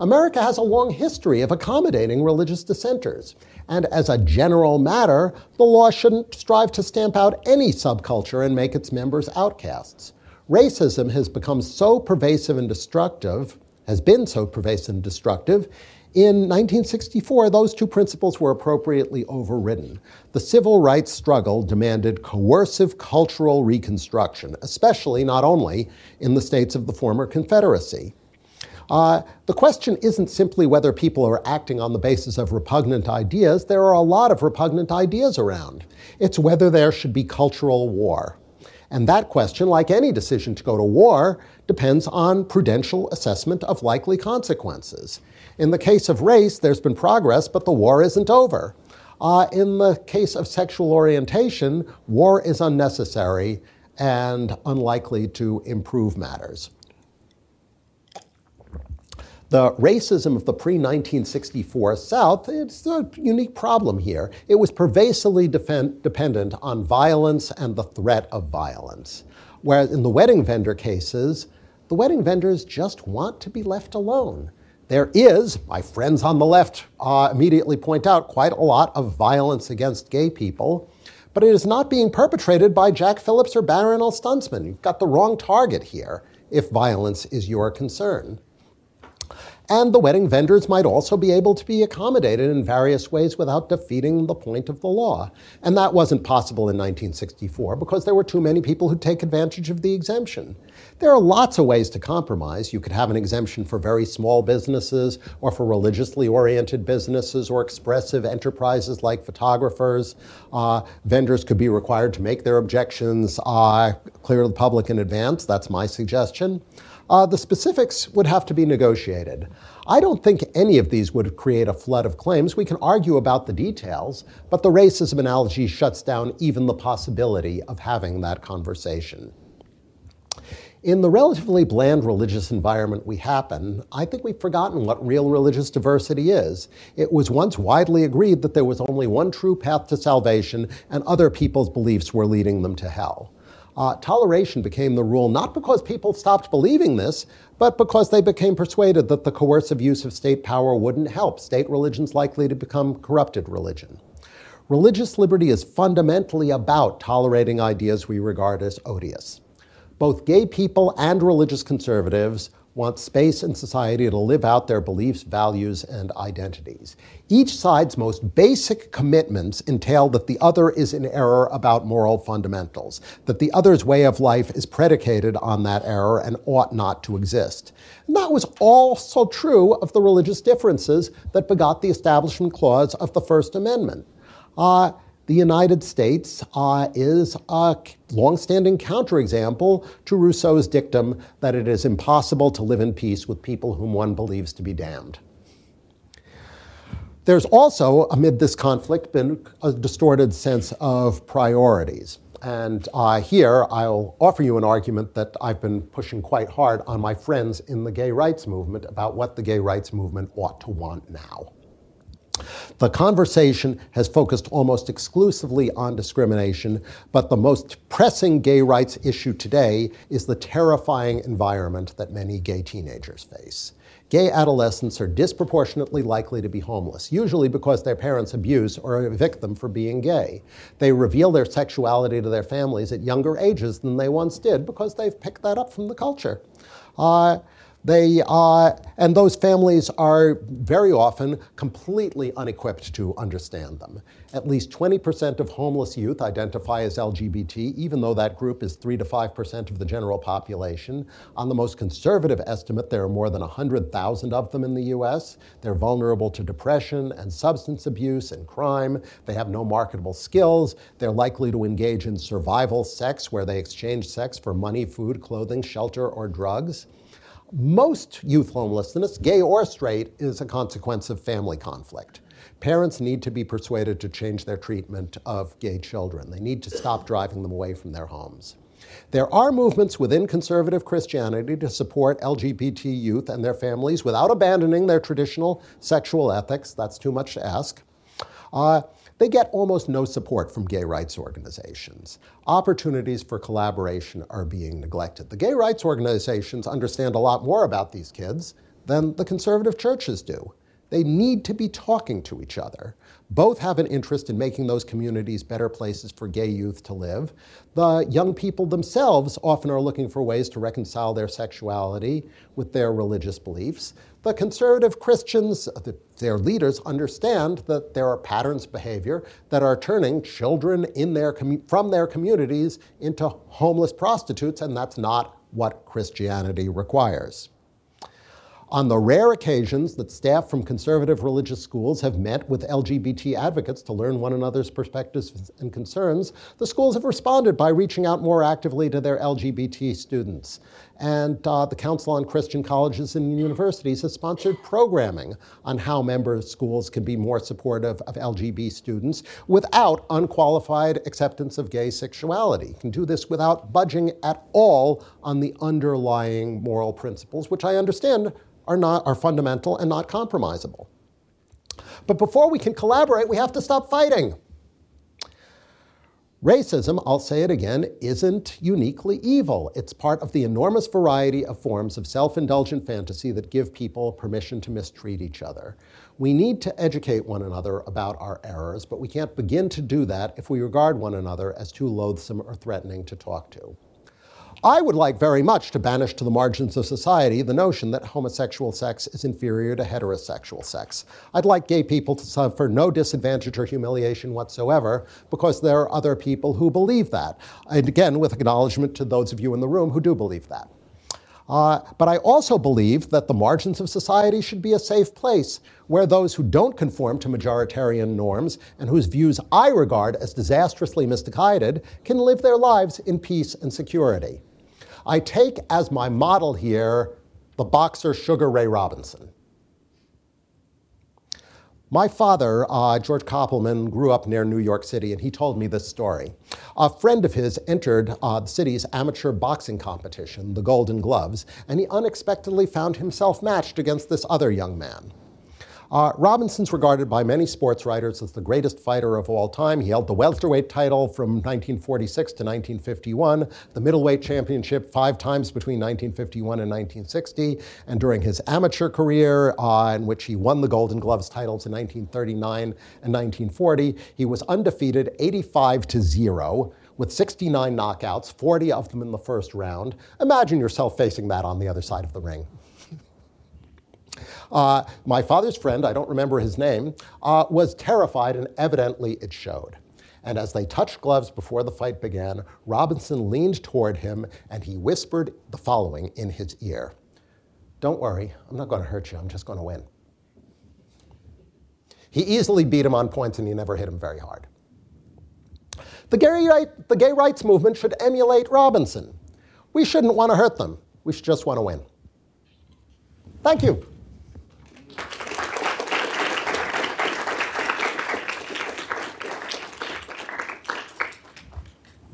America has a long history of accommodating religious dissenters. And as a general matter, the law shouldn't strive to stamp out any subculture and make its members outcasts. Racism has become so pervasive and destructive, has been so pervasive and destructive, in 1964, those two principles were appropriately overridden. The civil rights struggle demanded coercive cultural reconstruction, especially not only in the states of the former Confederacy. Uh, the question isn't simply whether people are acting on the basis of repugnant ideas. There are a lot of repugnant ideas around. It's whether there should be cultural war. And that question, like any decision to go to war, depends on prudential assessment of likely consequences. In the case of race, there's been progress, but the war isn't over. Uh, in the case of sexual orientation, war is unnecessary and unlikely to improve matters the racism of the pre 1964 South, it's a unique problem here. It was pervasively defend, dependent on violence and the threat of violence. Whereas in the wedding vendor cases, the wedding vendors just want to be left alone. There is, my friends on the left uh, immediately point out, quite a lot of violence against gay people, but it is not being perpetrated by Jack Phillips or Barronelle Stutzman. You've got the wrong target here if violence is your concern. And the wedding vendors might also be able to be accommodated in various ways without defeating the point of the law. And that wasn't possible in 1964 because there were too many people who take advantage of the exemption. There are lots of ways to compromise. You could have an exemption for very small businesses or for religiously oriented businesses or expressive enterprises like photographers. Uh, vendors could be required to make their objections uh, clear to the public in advance. That's my suggestion. Uh, the specifics would have to be negotiated. I don't think any of these would create a flood of claims. We can argue about the details, but the racism analogy shuts down even the possibility of having that conversation. In the relatively bland religious environment we happen, I think we've forgotten what real religious diversity is. It was once widely agreed that there was only one true path to salvation, and other people's beliefs were leading them to hell. Uh, toleration became the rule not because people stopped believing this, but because they became persuaded that the coercive use of state power wouldn't help state religions likely to become corrupted religion. Religious liberty is fundamentally about tolerating ideas we regard as odious. Both gay people and religious conservatives want space in society to live out their beliefs, values, and identities. Each side's most basic commitments entail that the other is in error about moral fundamentals, that the other's way of life is predicated on that error and ought not to exist. And that was also true of the religious differences that begot the Establishment Clause of the First Amendment. Uh, the United States uh, is a longstanding counterexample to Rousseau's dictum that it is impossible to live in peace with people whom one believes to be damned. There's also, amid this conflict, been a distorted sense of priorities. And uh, here I'll offer you an argument that I've been pushing quite hard on my friends in the gay rights movement about what the gay rights movement ought to want now. The conversation has focused almost exclusively on discrimination, but the most pressing gay rights issue today is the terrifying environment that many gay teenagers face. Gay adolescents are disproportionately likely to be homeless, usually because their parents abuse or evict them for being gay. They reveal their sexuality to their families at younger ages than they once did because they've picked that up from the culture. Uh, they, uh, and those families are very often completely unequipped to understand them. At least 20% of homeless youth identify as LGBT, even though that group is 3 to 5% of the general population. On the most conservative estimate, there are more than 100,000 of them in the US. They're vulnerable to depression and substance abuse and crime. They have no marketable skills. They're likely to engage in survival sex, where they exchange sex for money, food, clothing, shelter, or drugs. Most youth homelessness, gay or straight, is a consequence of family conflict. Parents need to be persuaded to change their treatment of gay children. They need to stop driving them away from their homes. There are movements within conservative Christianity to support LGBT youth and their families without abandoning their traditional sexual ethics. That's too much to ask. Uh, they get almost no support from gay rights organizations. Opportunities for collaboration are being neglected. The gay rights organizations understand a lot more about these kids than the conservative churches do. They need to be talking to each other. Both have an interest in making those communities better places for gay youth to live. The young people themselves often are looking for ways to reconcile their sexuality with their religious beliefs. The conservative Christians, their leaders, understand that there are patterns of behavior that are turning children in their from their communities into homeless prostitutes, and that's not what Christianity requires. On the rare occasions that staff from conservative religious schools have met with LGBT advocates to learn one another's perspectives and concerns, the schools have responded by reaching out more actively to their LGBT students. And uh, the Council on Christian Colleges and Universities has sponsored programming on how member schools can be more supportive of LGBT students without unqualified acceptance of gay sexuality. can do this without budging at all on the underlying moral principles, which I understand are, not, are fundamental and not compromisable. But before we can collaborate, we have to stop fighting. Racism, I'll say it again, isn't uniquely evil. It's part of the enormous variety of forms of self indulgent fantasy that give people permission to mistreat each other. We need to educate one another about our errors, but we can't begin to do that if we regard one another as too loathsome or threatening to talk to. I would like very much to banish to the margins of society the notion that homosexual sex is inferior to heterosexual sex. I'd like gay people to suffer no disadvantage or humiliation whatsoever because there are other people who believe that. And again, with acknowledgement to those of you in the room who do believe that. Uh, but I also believe that the margins of society should be a safe place where those who don't conform to majoritarian norms and whose views I regard as disastrously misguided can live their lives in peace and security. I take as my model here the boxer Sugar Ray Robinson. My father, uh, George Koppelman, grew up near New York City, and he told me this story. A friend of his entered uh, the city's amateur boxing competition, the Golden Gloves, and he unexpectedly found himself matched against this other young man. Uh, Robinson's regarded by many sports writers as the greatest fighter of all time. He held the welterweight title from 1946 to 1951, the middleweight championship five times between 1951 and 1960, and during his amateur career, uh, in which he won the Golden Gloves titles in 1939 and 1940, he was undefeated 85 to 0 with 69 knockouts, 40 of them in the first round. Imagine yourself facing that on the other side of the ring. Uh, my father's friend, I don't remember his name, uh, was terrified, and evidently it showed. And as they touched gloves before the fight began, Robinson leaned toward him and he whispered the following in his ear Don't worry, I'm not going to hurt you, I'm just going to win. He easily beat him on points and he never hit him very hard. The gay, right, the gay rights movement should emulate Robinson. We shouldn't want to hurt them, we should just want to win. Thank you.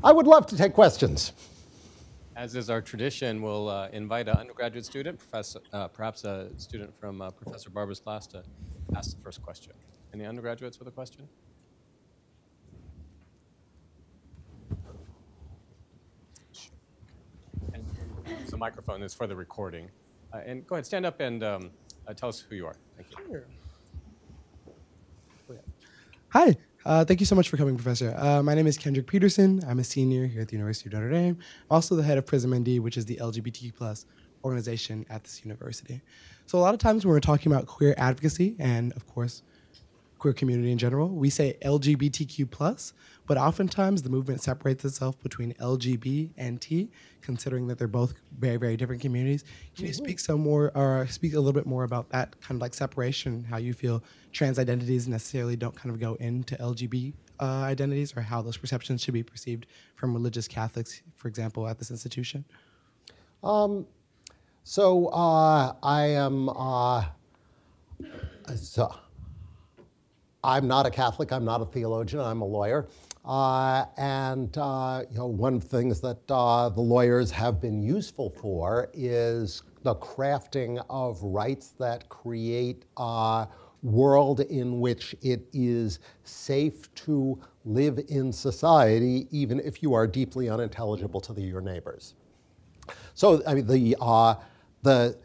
I would love to take questions. As is our tradition, we'll uh, invite an undergraduate student, professor, uh, perhaps a student from uh, Professor Barber's class, to ask the first question. Any undergraduates with a question? And the microphone is for the recording. Uh, and go ahead, stand up and um, uh, tell us who you are. Thank you. Hi, uh, thank you so much for coming, Professor. Uh, my name is Kendrick Peterson. I'm a senior here at the University of Notre Dame. I'm also the head of PRISM ND, which is the LGBT plus organization at this university. So a lot of times when we're talking about queer advocacy and, of course, queer community in general, we say LGBTQ plus, but oftentimes the movement separates itself between LGB and T, considering that they're both very, very different communities. Can you mm-hmm. speak some more, or speak a little bit more about that kind of like separation, how you feel trans identities necessarily don't kind of go into LGB uh, identities, or how those perceptions should be perceived from religious Catholics, for example, at this institution? Um, so uh, I am. Uh, so I'm not a Catholic. I'm not a theologian. I'm a lawyer. Uh, and uh, you know, one of the things that uh, the lawyers have been useful for is the crafting of rights that create a world in which it is safe to live in society, even if you are deeply unintelligible to the, your neighbors. So, I mean, the, uh, the,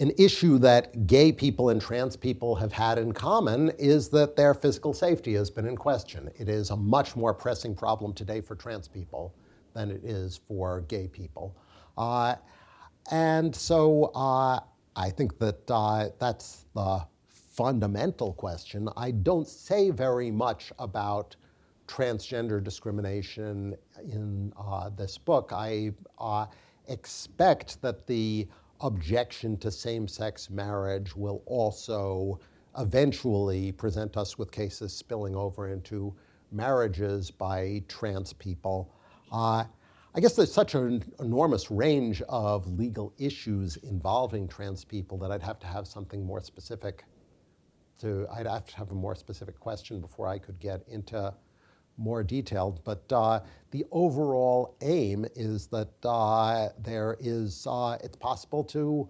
an issue that gay people and trans people have had in common is that their physical safety has been in question. It is a much more pressing problem today for trans people than it is for gay people. Uh, and so uh, I think that uh, that's the fundamental question. I don't say very much about transgender discrimination in uh, this book. I uh, expect that the objection to same sex marriage will also eventually present us with cases spilling over into marriages by trans people. Uh, I guess there's such an enormous range of legal issues involving trans people that I'd have to have something more specific to, I'd have to have a more specific question before I could get into more detailed. But uh, the overall aim is that uh, there is, uh, it's possible to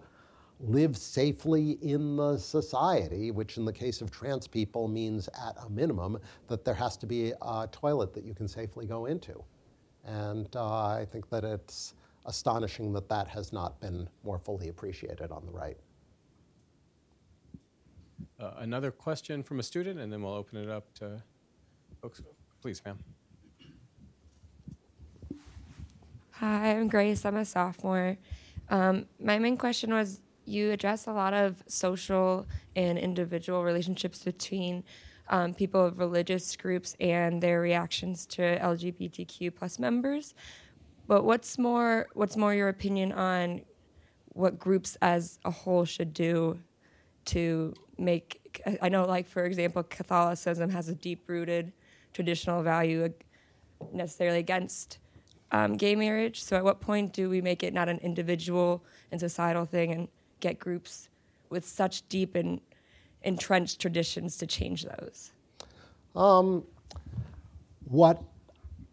live safely in the society, which in the case of trans people means at a minimum that there has to be a toilet that you can safely go into. And uh, I think that it's astonishing that that has not been more fully appreciated on the right. Uh, another question from a student, and then we'll open it up to folks. Please, ma'am. Hi, I'm Grace. I'm a sophomore. Um, my main question was you address a lot of social and individual relationships between um, people of religious groups and their reactions to LGBTQ plus members. But what's more, what's more your opinion on what groups as a whole should do to make? I know, like for example, Catholicism has a deep-rooted traditional value necessarily against um, gay marriage. So, at what point do we make it not an individual and societal thing and get groups with such deep and entrenched traditions to change those? Um, what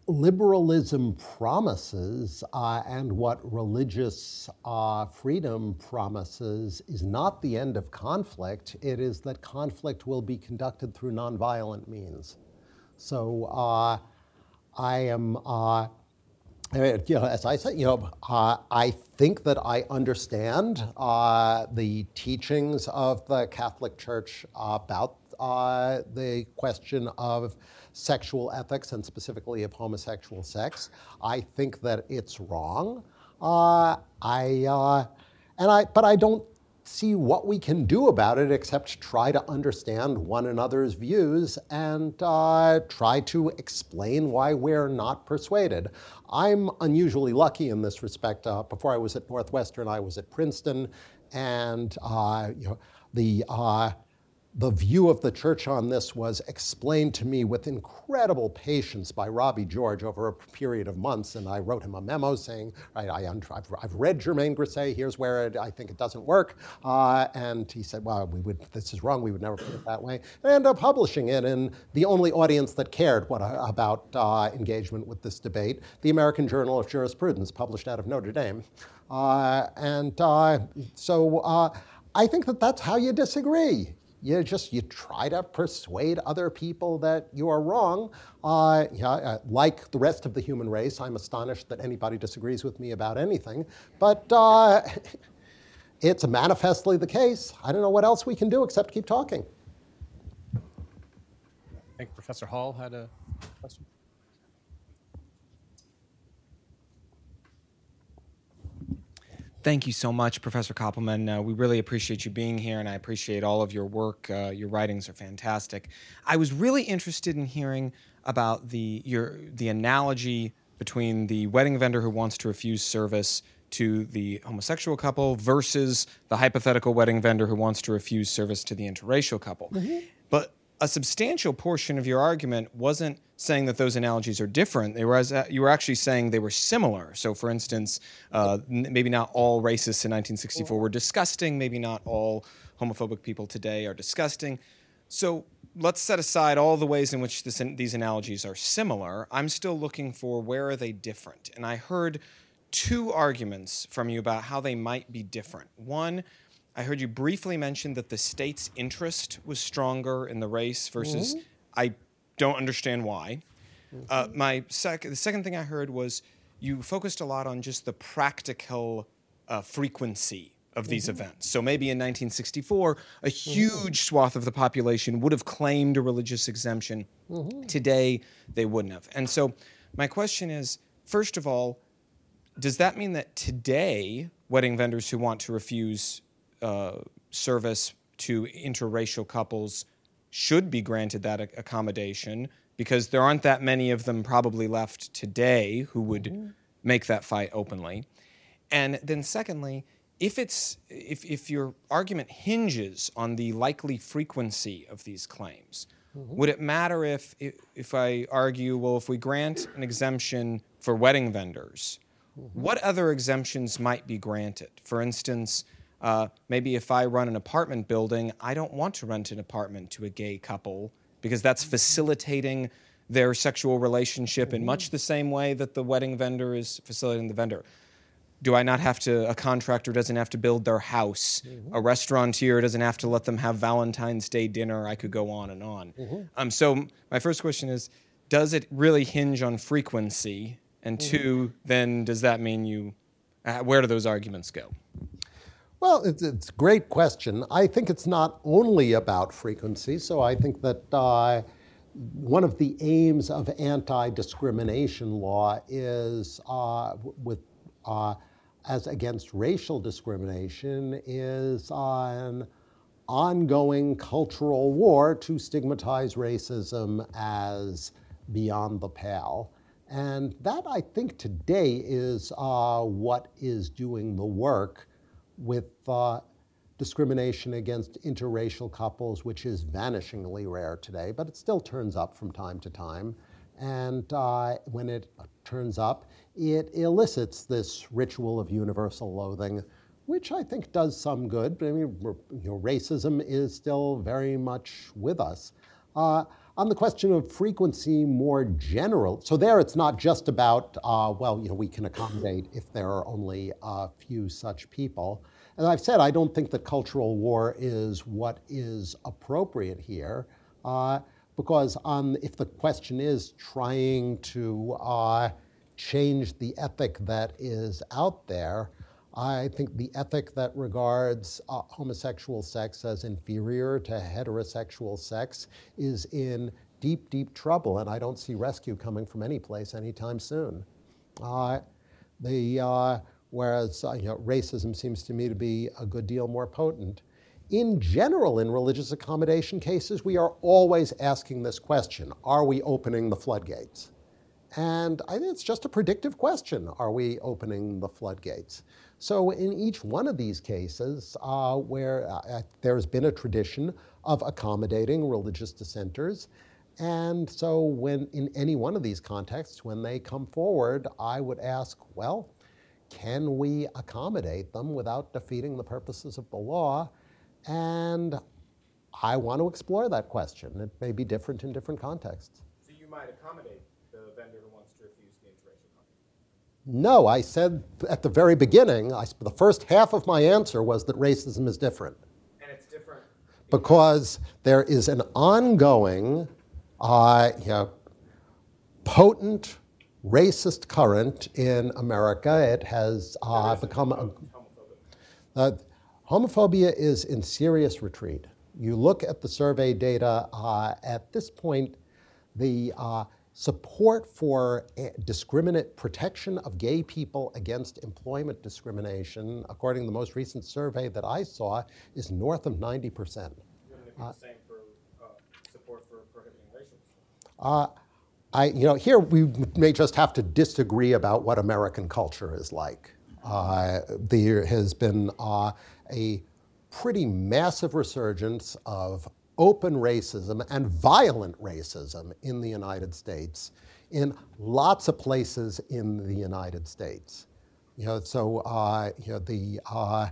liberalism promises uh, and what religious uh, freedom promises is not the end of conflict. It is that conflict will be conducted through nonviolent means. So uh, I am uh, you know, as I said, you know, uh, I think that I understand uh, the teachings of the Catholic Church about uh, the question of sexual ethics and specifically of homosexual sex. I think that it's wrong. Uh, I and I, but I don't see what we can do about it except try to understand one another's views and uh, try to explain why we're not persuaded. I'm unusually lucky in this respect. Uh, before I was at Northwestern, I was at Princeton, and uh, you know, the uh, the view of the church on this was explained to me with incredible patience by Robbie George over a period of months. And I wrote him a memo saying, right, I, have I've read Germain Grisez, here's where it, I think it doesn't work. Uh, and he said, well, we would, this is wrong, we would never put it that way. And I publishing it, in the only audience that cared what, uh, about uh, engagement with this debate, the American Journal of Jurisprudence, published out of Notre Dame. Uh, and uh, so uh, I think that that's how you disagree you just you try to persuade other people that you are wrong. Uh, yeah, uh, like the rest of the human race, I'm astonished that anybody disagrees with me about anything. But uh, it's manifestly the case. I don't know what else we can do except keep talking. I think Professor Hall had a question. Thank you so much, Professor Koppelman. Uh, we really appreciate you being here, and I appreciate all of your work. Uh, your writings are fantastic. I was really interested in hearing about the your the analogy between the wedding vendor who wants to refuse service to the homosexual couple versus the hypothetical wedding vendor who wants to refuse service to the interracial couple. Mm-hmm. But a substantial portion of your argument wasn't saying that those analogies are different. They were as, you were actually saying they were similar. So, for instance, uh, maybe not all racists in 1964 were disgusting. Maybe not all homophobic people today are disgusting. So, let's set aside all the ways in which this, these analogies are similar. I'm still looking for where are they different. And I heard two arguments from you about how they might be different. One I heard you briefly mention that the state's interest was stronger in the race versus. Mm-hmm. I don't understand why. Uh, my sec- the second thing I heard was you focused a lot on just the practical uh, frequency of these Mm-hmm. events. So maybe in 1964, a huge swath of the population would have claimed a religious exemption. Mm-hmm. Today, they wouldn't have. And so, my question is first of all, does that mean that today, wedding vendors who want to refuse uh, service to interracial couples should be granted that ac- accommodation? Because there aren't that many of them probably left today who would mm-hmm. make that fight openly. And then, secondly, if it's if, if your argument hinges on the likely frequency of these claims, mm-hmm. would it matter if, if if I argue, well, if we grant an exemption for wedding vendors, mm-hmm. what other exemptions might be granted? For instance, uh, maybe if I run an apartment building, I don't want to rent an apartment to a gay couple because that's facilitating their sexual relationship in much the same way that the wedding vendor is facilitating the vendor. Do I not have to, a contractor doesn't have to build their house, a restaurateur doesn't have to let them have Valentine's Day dinner, I could go on and on. Um, so, my first question is Does it really hinge on frequency? And two, then does that mean you, uh, where do those arguments go? Well, it's, it's a great question. I think it's not only about frequency. So I think that uh, one of the aims of anti-discrimination law is uh, with uh, as against racial discrimination is an ongoing cultural war to stigmatize racism as beyond the pale. And that, I think, today is uh, what is doing the work with uh, discrimination against interracial couples, which is vanishingly rare today, but it still turns up from time to time. And uh, when it turns up, it elicits this ritual of universal loathing, which I think does some good. But I mean, you know, racism is still very much with us. Uh, on the question of frequency more general, so there it's not just about, uh, well, you know, we can accommodate if there are only a few such people. As I've said, I don't think that cultural war is what is appropriate here, uh, because on, if the question is trying to uh, change the ethic that is out there, I think the ethic that regards uh, homosexual sex as inferior to heterosexual sex is in deep, deep trouble, and I don't see rescue coming from any place anytime soon. Uh, the, uh, whereas uh, you know, racism seems to me to be a good deal more potent. In general, in religious accommodation cases, we are always asking this question Are we opening the floodgates? And I think it's just a predictive question are we opening the floodgates? So, in each one of these cases uh, where uh, there's been a tradition of accommodating religious dissenters, and so when in any one of these contexts, when they come forward, I would ask, well, can we accommodate them without defeating the purposes of the law? And I want to explore that question. It may be different in different contexts. So you might accommodate the vendor who wants to refuse the interracial. No, I said at the very beginning, I, the first half of my answer was that racism is different And it's different. because there is an ongoing, uh, you know, potent racist current in America. It has uh, become a, uh, homophobia is in serious retreat. You look at the survey data uh, at this point, the uh, support for a- discriminate protection of gay people against employment discrimination, according to the most recent survey that I saw, is north of 90 percent. the same for support for prohibiting Uh, I, you know, here we may just have to disagree about what American culture is like. Uh, there has been uh, a pretty massive resurgence of open racism and violent racism in the United States in lots of places in the United States. You know, so uh, you know the uh,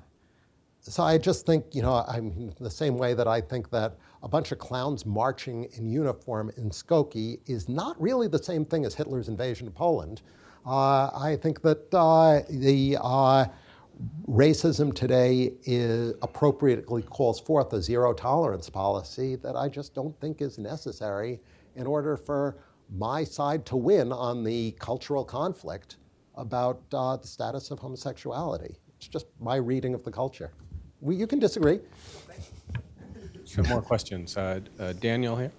so I just think, you know, I'm the same way that I think that a bunch of clowns marching in uniform in Skokie is not really the same thing as Hitler's invasion of Poland. Uh, I think that uh, the uh, racism today is appropriately calls forth a zero tolerance policy that I just don't think is necessary in order for my side to win on the cultural conflict about uh, the status of homosexuality. It's just my reading of the culture. We, you can disagree. Some more questions. Uh, uh, Daniel here.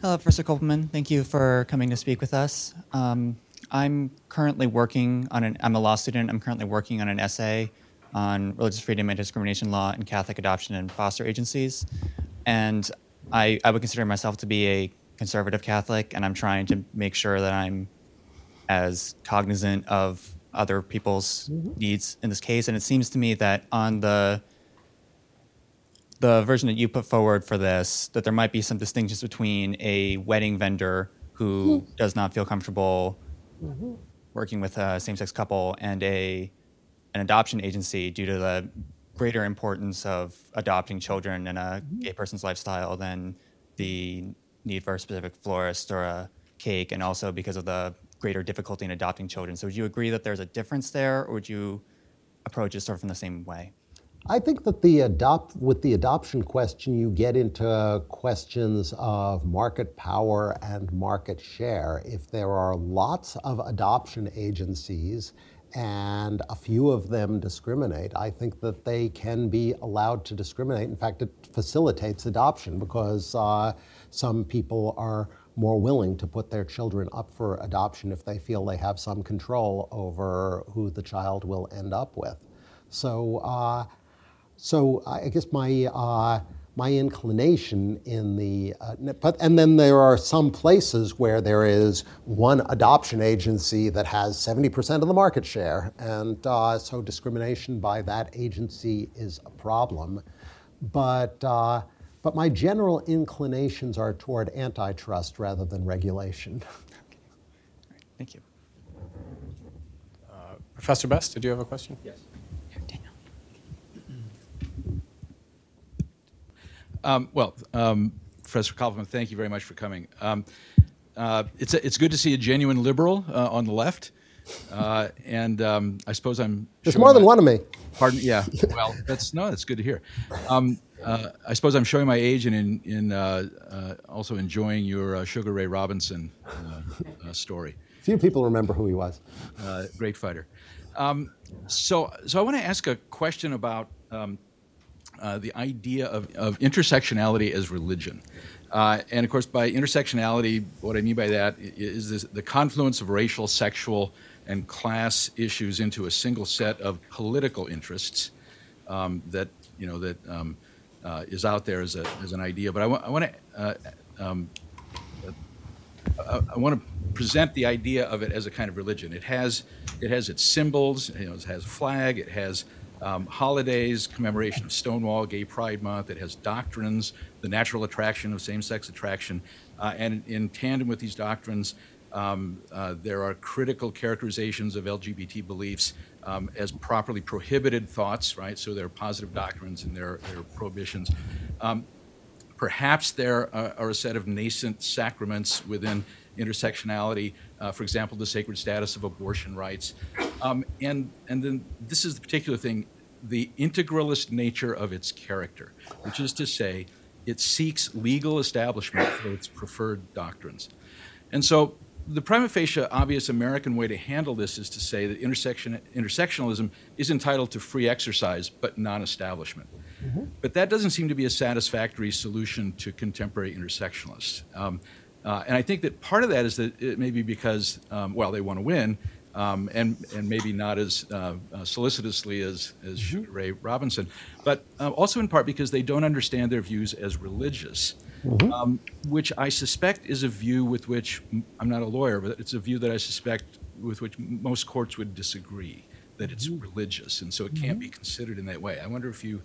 Hello, Professor Koppelman. Thank you for coming to speak with us. Um, I'm currently working on an, I'm a law student. I'm currently working on an essay on religious freedom and discrimination law and Catholic adoption and foster agencies. And I, I would consider myself to be a conservative Catholic, and I'm trying to make sure that I'm as cognizant of other people's mm-hmm. needs in this case. And it seems to me that on the the version that you put forward for this, that there might be some distinctions between a wedding vendor who mm-hmm. does not feel comfortable mm-hmm. working with a same-sex couple and a an adoption agency due to the greater importance of adopting children in a mm-hmm. gay person's lifestyle than the need for a specific florist or a cake, and also because of the greater difficulty in adopting children. So, would you agree that there's a difference there, or would you approach it sort of in the same way? I think that the adopt with the adoption question, you get into questions of market power and market share. If there are lots of adoption agencies and a few of them discriminate, I think that they can be allowed to discriminate. In fact, it facilitates adoption because uh, some people are more willing to put their children up for adoption if they feel they have some control over who the child will end up with. So, uh, so I guess my uh, my inclination in the uh, but and then there are some places where there is one adoption agency that has 70% of the market share and uh, so discrimination by that agency is a problem but uh, but my general inclinations are toward antitrust rather than regulation. Okay, Thank you. Uh, Professor Best, did you have a question? Yes. Um, well, um, Professor Kaufman, thank you very much for coming. Um, uh, it's, a, it's good to see a genuine liberal uh, on the left. Uh, and um, I suppose I'm. There's more than my, one of me. Pardon? Yeah. Well, that's no, that's good to hear. Um, uh, I suppose I'm showing my age and in, in uh, uh, also enjoying your uh, Sugar Ray Robinson uh, uh, story. Few people remember who he was. great fighter. Um, so, so I want to ask a question about um, the idea of, of intersectionality as religion. and of course, by intersectionality, what I mean by that is this, the confluence of racial, sexual, and class issues into a single set of political interests um, that you know that um, uh, is out there as, a, as an idea. But I, wa- I want to uh, um, uh, I want to present the idea of it as a kind of religion. It has it has its symbols. You know, it has a flag. It has um, holidays, commemoration of Stonewall, Gay Pride Month. It has doctrines, the natural attraction of same-sex attraction, uh, and in tandem with these doctrines, um, uh, there are critical characterizations of LGBT beliefs um, as properly prohibited thoughts, right? So there are positive doctrines and there, there are prohibitions. Um, perhaps there are, are, a set of nascent sacraments within intersectionality, uh, for example, the sacred status of abortion rights. Um, and, and then this is the particular thing the integralist nature of its character, which is to say, it seeks legal establishment for its preferred doctrines. And so the prima facie obvious American way to handle this is to say that intersection, intersectionalism is entitled to free exercise but non establishment. Mm-hmm. But that doesn't seem to be a satisfactory solution to contemporary intersectionalists. Um, uh, and I think that part of that is that it may be because, um, well, they want to win, um, and, and maybe not as uh, uh, solicitously as, as mm-hmm. Ray Robinson, but uh, also in part because they don't understand their views as religious mm-hmm. um, which I suspect is a view with which I'm not a lawyer, but it's a view that I suspect with which most courts would disagree that it's mm-hmm. religious, and so it can't mm-hmm. be considered in that way. I wonder if you,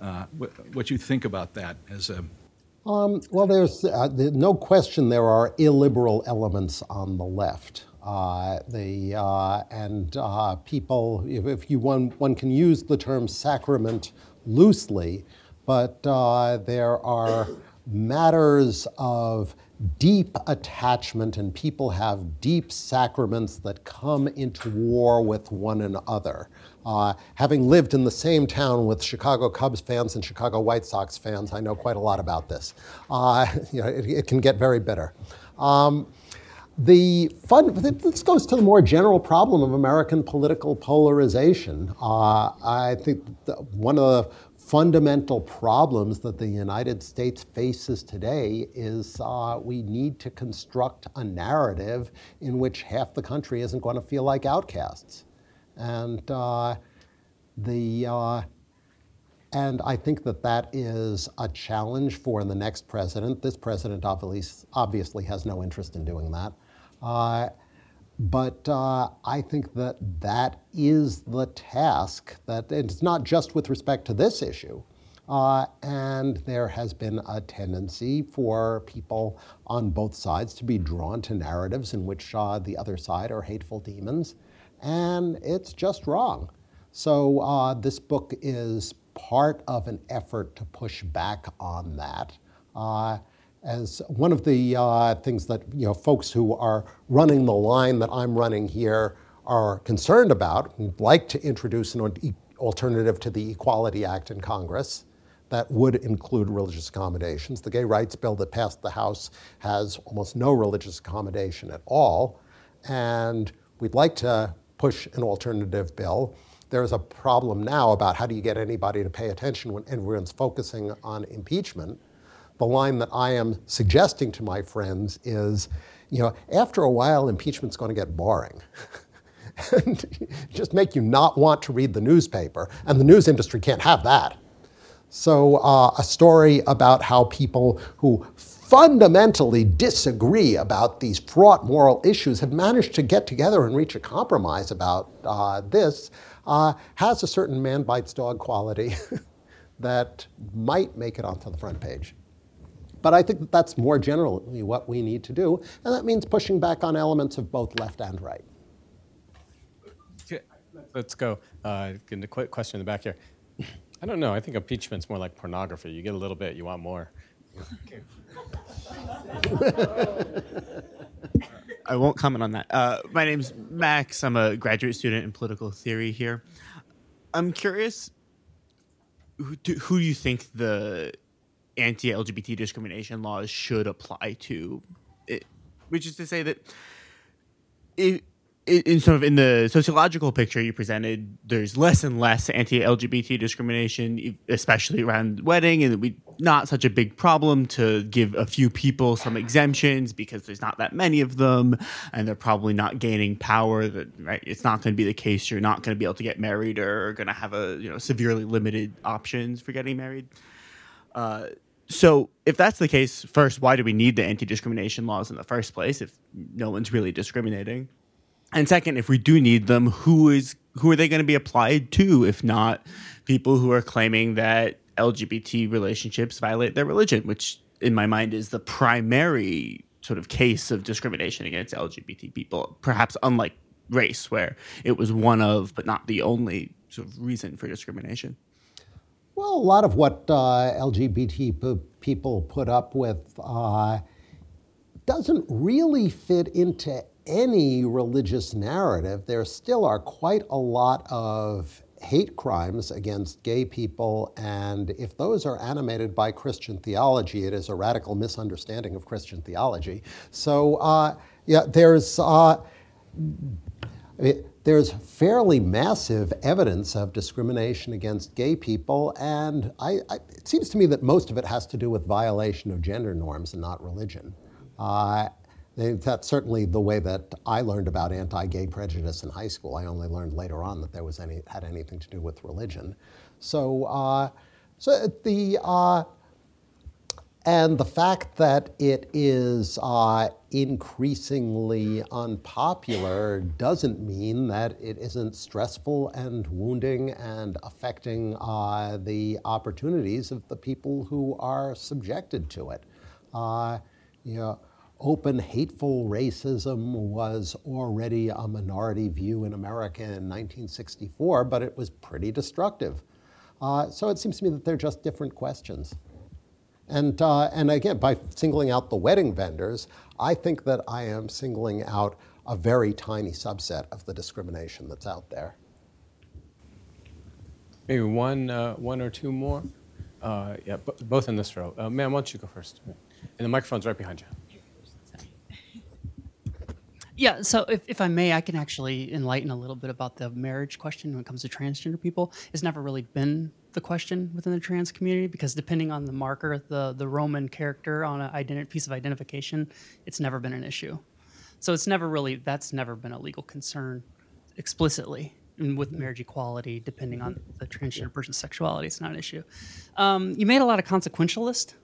uh, what, what, you think about that as a. Um, well, there's uh, no question there are illiberal elements on the left. Uh, the uh, and uh, people, if, if, you one one can use the term sacrament loosely, but uh, there are matters of deep attachment, and people have deep sacraments that come into war with one another. Uh, having lived in the same town with Chicago Cubs fans and Chicago White Sox fans, I know quite a lot about this. Uh, you know, it, it, can get very bitter. Um, the this goes to the more general problem of American political polarization. Uh, I think one of the fundamental problems that the United States faces today is uh, we need to construct a narrative in which half the country isn't going to feel like outcasts. And uh, the uh, and I think that that is a challenge for the next president. This president obviously has no interest in doing that. Uh, but uh, I think that that is the task that it's not just with respect to this issue. Uh, and there has been a tendency for people on both sides to be drawn to narratives in which uh, the other side are hateful demons. And it's just wrong. So uh, this book is part of an effort to push back on that. As one of the uh, things that you know, folks who are running the line that I'm running here are concerned about, would like to introduce an alternative to the Equality Act in Congress that would include religious accommodations. The gay rights bill that passed the House has almost no religious accommodation at all, and we'd like to push an alternative bill. There's a problem now about how do you get anybody to pay attention when everyone's focusing on impeachment the line that I am suggesting to my friends is, you know, after a while, impeachment's going to get boring. and just make you not want to read the newspaper, and the news industry can't have that. So, uh, a story about how people who fundamentally disagree about these fraught moral issues have managed to get together and reach a compromise about uh, this uh, has a certain man bites dog quality that might make it onto the front page. But I think that that's more generally what we need to do, and that means pushing back on elements of both left and right. Let's go. Uh, get a quick question in the back here. I don't know. I think impeachment's more like pornography. You get a little bit, you want more. I won't comment on that. Uh, my name's Max. I'm a graduate student in political theory here. I'm curious, who do, who do you think the anti-LGBT discrimination laws should apply to, it, which is to say that it, in sort of in the sociological picture you presented, there's less and less anti-LGBT discrimination, especially around wedding, and we not such a big problem to give a few people some exemptions because there's not that many of them, and they're probably not gaining power. That right, it's not going to be the case. You're not going to be able to get married, or going to have a you know severely limited options for getting married. Uh, so, if that's the case, first, why do we need the anti discrimination laws in the first place if no one's really discriminating? And second, if we do need them, who is who are they going to be applied to if not people who are claiming that LGBT relationships violate their religion, which in my mind is the primary sort of case of discrimination against LGBT people, perhaps unlike race, where it was one of but not the only sort of reason for discrimination. Well, a lot of what uh, LGBT people put up with uh, doesn't really fit into any religious narrative. There still are quite a lot of hate crimes against gay people, and if those are animated by Christian theology, it is a radical misunderstanding of Christian theology. So, uh, yeah, there's. Uh, I mean, there's fairly massive evidence of discrimination against gay people, and I, I, it seems to me that most of it has to do with violation of gender norms and not religion. Uh, that's certainly the way that I learned about anti-gay prejudice in high school. I only learned later on that there was any had anything to do with religion. So, uh, so the uh, and the fact that it is uh, increasingly unpopular doesn't mean that it isn't stressful and wounding and affecting uh, the opportunities of the people who are subjected to it. Uh, you know, open hateful racism was already a minority view in America in 1964, but it was pretty destructive. Uh, so it seems to me that they're just different questions. And, uh, and again, by singling out the wedding vendors, I think that I am singling out a very tiny subset of the discrimination that's out there. Maybe one, uh, one or two more. Uh, yeah, b- both in this row. Uh, ma'am, why don't you go first? And the microphone's right behind you. Yeah, so if, if I may, I can actually enlighten a little bit about the marriage question when it comes to transgender people. It's never really been the question within the trans community because depending on the marker, the, the Roman character on a identi- piece of identification, it's never been an issue. So it's never really, that's never been a legal concern explicitly. With marriage equality, depending on the transgender person's sexuality, it's not an issue. Um, you made a lot of consequentialist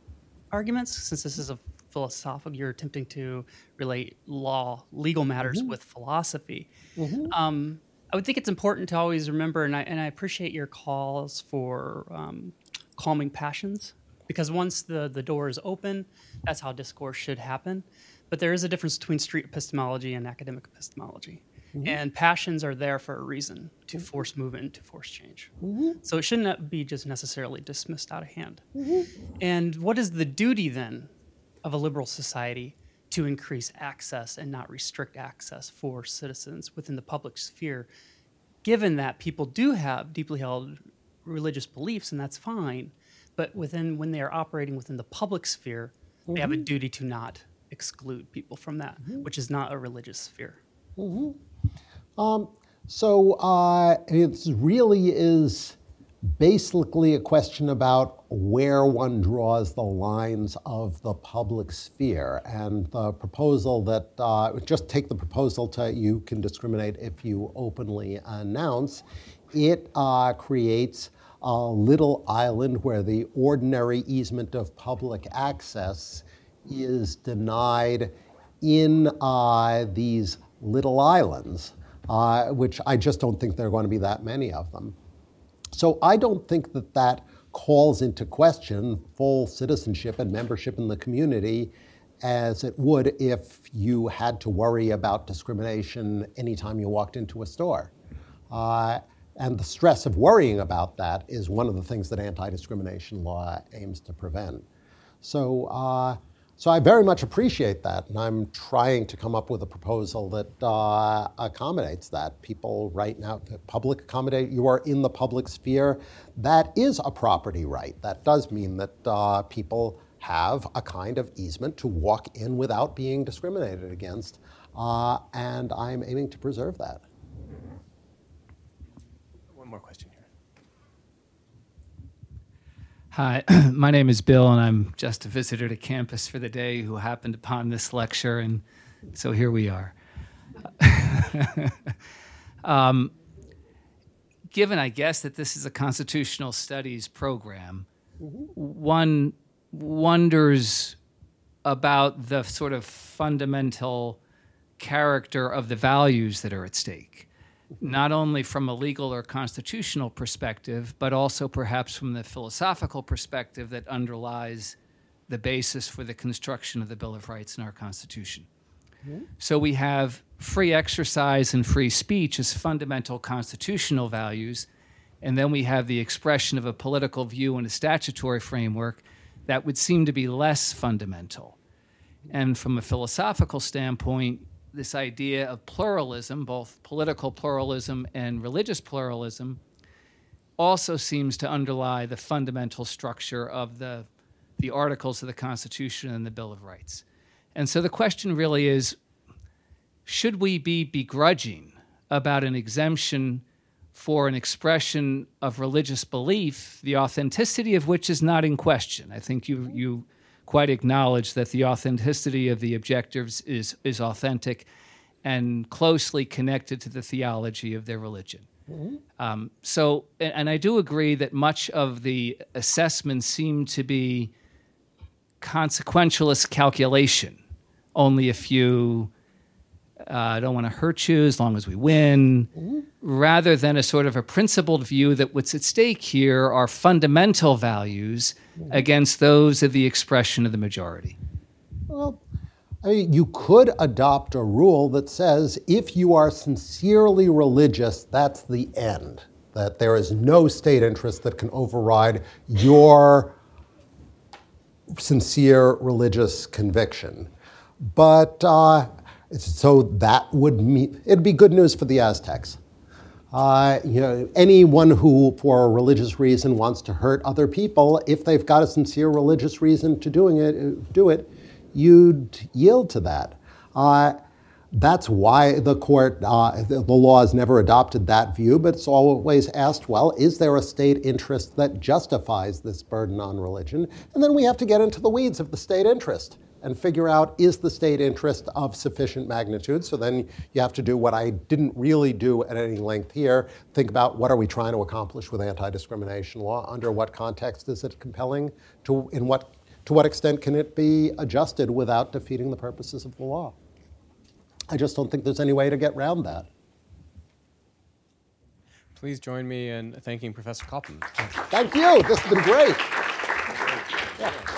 arguments since this is a philosophical, you're attempting to relate law, legal matters with philosophy. Um, I would think it's important to always remember, and I, and I appreciate your calls for um, calming passions, because once the, the door is open, that's how discourse should happen. But there is a difference between street epistemology and academic epistemology. Mm-hmm. And passions are there for a reason to mm-hmm. force movement, to force change. Mm-hmm. So it shouldn't be just necessarily dismissed out of hand. And what is the duty then of a liberal society to increase access and not restrict access for citizens within the public sphere, given that people do have deeply held religious beliefs, and that's fine, but within when they are operating within the public sphere, they have a mm-hmm. duty to not exclude people from that, mm-hmm. which is not a religious sphere. Mm-hmm. Um, so uh, it really is basically a question about where one draws the lines of the public sphere. And the proposal that, uh, just take the proposal to you can discriminate if you openly announce, it uh, creates a little island where the ordinary easement of public access is denied in uh, these little islands, uh, which I just don't think there are going to be that many of them. So I don't think that that calls into question full citizenship and membership in the community as it would if you had to worry about discrimination anytime you walked into a store. Uh, and the stress of worrying about that is one of the things that anti discrimination law aims to prevent. So, uh, so I very much appreciate that, and I'm trying to come up with a proposal that uh, accommodates that. People right now, public accommodate, you are in the public sphere. That is a property right. That does mean that uh, people have a kind of easement to walk in without being discriminated against, uh, and I'm aiming to preserve that. One more question here. Hi, my name is Bill, and I'm just a visitor to campus for the day who happened upon this lecture, and so here we are. um, given, I guess, that this is a constitutional studies program, one wonders about the sort of fundamental character of the values that are at stake not only from a legal or constitutional perspective, but also perhaps from the philosophical perspective that underlies the basis for the construction of the Bill of Rights in our Constitution. Mm-hmm. So we have free exercise and free speech as fundamental constitutional values, and then we have the expression of a political view in a statutory framework that would seem to be less fundamental. And from a philosophical standpoint, this idea of pluralism, both political pluralism and religious pluralism, also seems to underlie the fundamental structure of the, the articles of the Constitution and the Bill of Rights. And so the question really is should we be begrudging about an exemption for an expression of religious belief, the authenticity of which is not in question? I think you, you quite acknowledge that the authenticity of the objectives is, is authentic and closely connected to the theology of their religion. Um, so, and, and I do agree that much of the assessments seem to be consequentialist calculation. Only a few uh, don't want to hurt you as long as we win, rather than a sort of a principled view that what's at stake here are fundamental values against those of the expression of the majority. Well, I mean, you could adopt a rule that says if you are sincerely religious, that's the end. That there is no state interest that can override your sincere religious conviction. But uh, so that would mean it'd be good news for the Aztecs. Uh, you know, anyone who, for a religious reason, wants to hurt other people, if they've got a sincere religious reason to doing it, do it, you'd yield to that. Uh, that's why the court, uh, the, the law has never adopted that view, but it's always asked, well, is there a state interest that justifies this burden on religion? And then we have to get into the weeds of the state interest and figure out is the state interest of sufficient magnitude. So then you have to do what I didn't really do at any length here. Think about what are we trying to accomplish with anti-discrimination law? Under what context is it compelling? To in what to what extent can it be adjusted without defeating the purposes of the law? I just don't think there's any way to get around that. Please join me in thanking Professor Koppelman. Thank you. This has been great. Yeah.